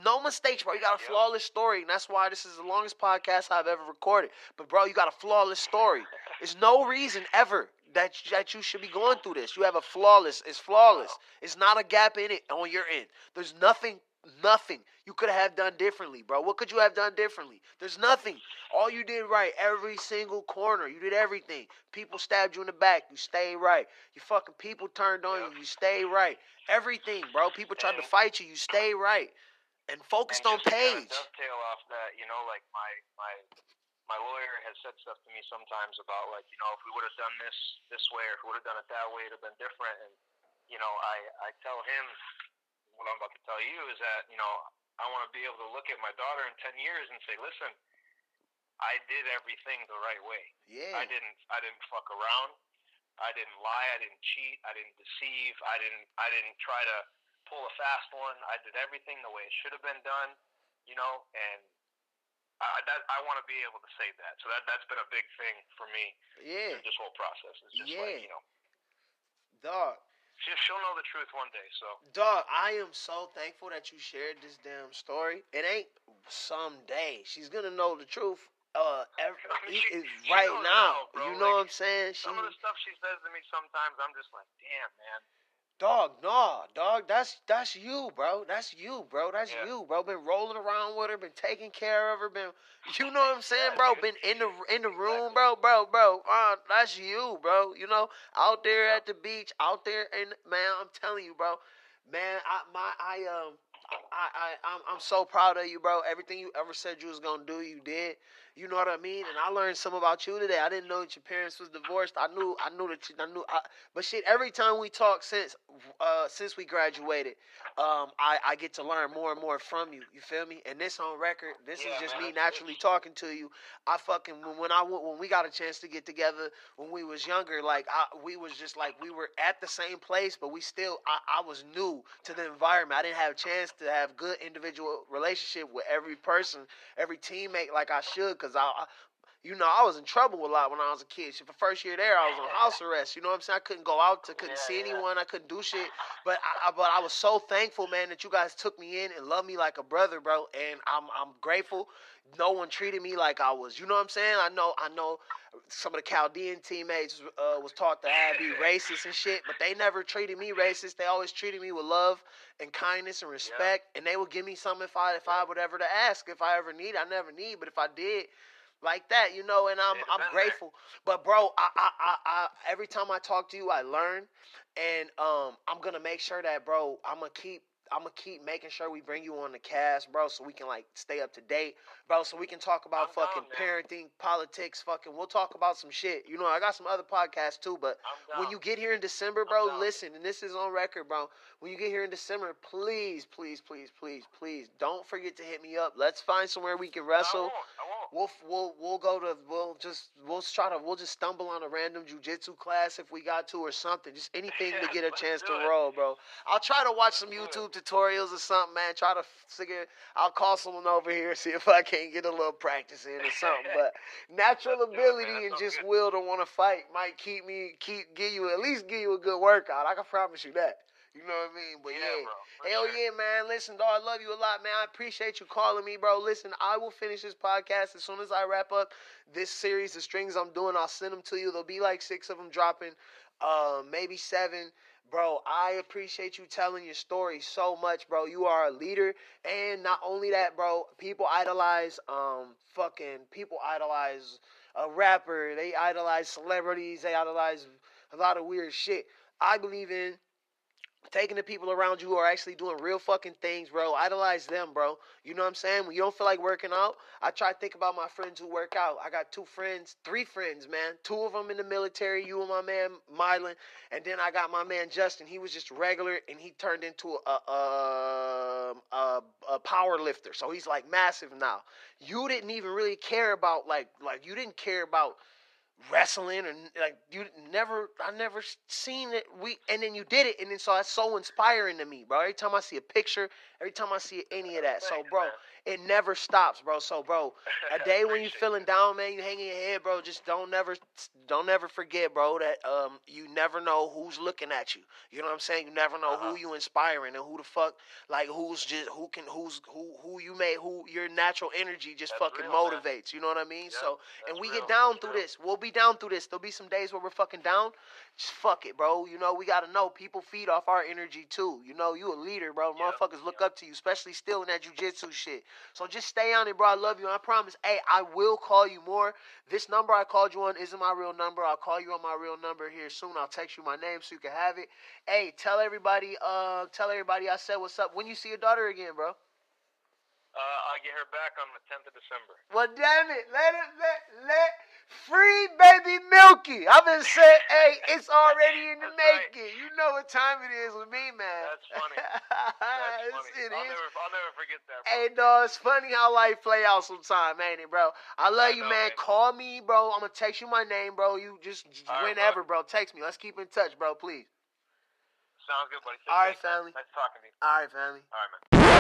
No mistakes, bro. You got a flawless story, and that's why this is the longest podcast I've ever recorded. But bro, you got a flawless story. <laughs> There's no reason ever that that you should be going through this. You have a flawless. It's flawless. It's not a gap in it on your end. There's nothing Nothing you could have done differently, bro. What could you have done differently? There's nothing. All you did right, every single corner. You did everything. People stabbed you in the back. You stayed right. You fucking people turned on you. You stayed right. Everything, bro. People tried to fight you. You stayed right. And focused and on Paige. dovetail off that, you know, like my my my lawyer has said stuff to me sometimes about like, you know, if we would have done this this way or if we would have done it that way, it'd have been different. And you know, I I tell him what I'm about to tell you is that you know I want to be able to look at my daughter in ten years and say, listen, I did everything the right way. Yeah. I didn't I didn't fuck around. I didn't lie. I didn't cheat. I didn't deceive. I didn't I didn't try to pull a fast one. I did everything the way it should have been done. You know, and I that I want to be able to say that. So that that's been a big thing for me. Yeah. This whole process is just yeah. like you know. Dog, She'll know the truth one day. So, dog, I am so thankful that you shared this damn story. It ain't someday she's gonna know the truth. Uh, every, I mean, she, she right now. now you know like, what I'm saying? Some of the stuff she says to me sometimes, I'm just like, damn, man. Dog, nah, dog, that's that's you, bro. That's you, bro. That's yeah. you, bro. Been rolling around with her, been taking care of her, been you know what I'm saying, bro? Been in the in the room, bro, bro, bro. Uh, that's you, bro. You know, out there at the beach, out there and man, I'm telling you, bro. Man, I my I um I, I, I'm, I'm so proud of you, bro. Everything you ever said you was gonna do, you did. You know what I mean? And I learned some about you today. I didn't know that your parents was divorced. I knew, I knew that you, I knew. I, but shit, every time we talk since, uh, since we graduated, um, I, I get to learn more and more from you. You feel me? And this on record, this Yeah, is just man, me naturally talking to you. I fucking when, when I when we got a chance to get together when we was younger, like I, we was just like we were at the same place, but we still I, I was new to the environment. I didn't have a chance to have good individual relationship with every person, every teammate like I should, cause I. You know, I was in trouble a lot when I was a kid. Shit, For first year there, I was on house arrest. You know what I'm saying? I couldn't go out, to, couldn't Yeah, see yeah. anyone, I couldn't do shit. But I, I, but I was so thankful, man, that you guys took me in and loved me like a brother, bro. And I'm I'm grateful. No one treated me like I was. You know what I'm saying? I know I know some of the Chaldean teammates uh, was taught to have be racist and shit, but they never treated me racist. They always treated me with love and kindness and respect, and they would give me something if I if I would ever to ask if I ever need. I never need, but if I did. Like that, you know, and I'm I'm grateful. But bro, I, I I I every time I talk to you, I learn, and um I'm gonna make sure that bro, I'm gonna keep I'm gonna keep making sure we bring you on the cast, bro, so we can like stay up to date, bro, so we can talk about I'm fucking down, parenting, politics, fucking. We'll talk about some shit. You know, I got some other podcasts too, but when you get here in December, bro, listen, and this is on record, bro. When you get here in December, please, please, please, please, please, don't forget to hit me up. Let's find somewhere we can No, I wrestle. won't. I won't. We'll we'll we'll go to we'll just we'll try to we'll just stumble on a random jujitsu class if we got to or something. Just anything to get a <laughs> chance to it. roll, bro. I'll try to watch some YouTube tutorials or something, man. Try to figure. I'll call someone over here see if I can't get a little practice in or something. But <laughs> natural it, ability and just good. will to want to fight might keep me keep give you at least give you a good workout. I can promise you that. You know what I mean? But yeah, yeah. bro. Hell sure. yeah, man. Listen, dog, I love you a lot, man. I appreciate you calling me, bro. Listen, I will finish this podcast as soon as I wrap up this series of strings I'm doing. I'll send them to you. There'll be like six of them dropping, uh, maybe seven. Bro, I appreciate you telling your story so much, bro. You are a leader, and not only that, bro. People idolize, um, fucking people idolize a rapper. They idolize celebrities. They idolize a lot of weird shit. I believe in taking the people around you who are actually doing real fucking things, bro. Idolize them, bro. You know what I'm saying? When you don't feel like working out, I try to think about my friends who work out. I got two friends, three friends, man. Two of them in the military. You and my man Mylan, and then I got my man Justin. He was just regular, and he turned into a a, um, a, a power lifter. So he's like massive now. You didn't even really care about like like you didn't care about wrestling or like you never I never seen it we and then you did it and then so that's so inspiring to me bro every time I see a picture every time I see any of that so bro. It never stops bro so bro <laughs> a day when you Appreciate feeling down man you hanging your head bro just don't never don't never forget bro that um you never know who's looking at you you know what I'm saying you never know Uh-huh. who you inspiring and who the fuck like who's just who can who's who who you may who your natural energy just That's fucking real, man. motivates you know what I mean Yep, so and we real, get down that's through real. this. We'll be down through this. There'll be some days where we're fucking down. Just fuck it, bro. You know, we gotta know people feed off our energy too. You know, you a leader, bro. Yep, Motherfuckers look up to you, especially still in that jujitsu shit. So just stay on it, bro. I love you. I promise, hey, I will call you more. This number I called you on isn't my real number. I'll call you on my real number here soon. I'll text you my name so you can have it. Hey, tell everybody, uh, tell everybody I said what's up. When you see your daughter again, bro. Uh, I'll get her back on the 10th of December. Well, damn it, let it let let free baby Milky. I've been saying, hey, it's already in the That's right. making. You know what time it is with me, man. That's funny. <laughs> That's funny. It I'll is. never, I'll never forget that. Bro. Hey, dog, it's funny how life play out sometime, ain't it, bro? I love I you, know, man. man. Call me, bro. I'm gonna text you my name, bro. You just All right, whenever, bro. Text me. Let's keep in touch, bro. Please. Sounds good, buddy. All right, family. Nice talking to you. All right, family. All right, man.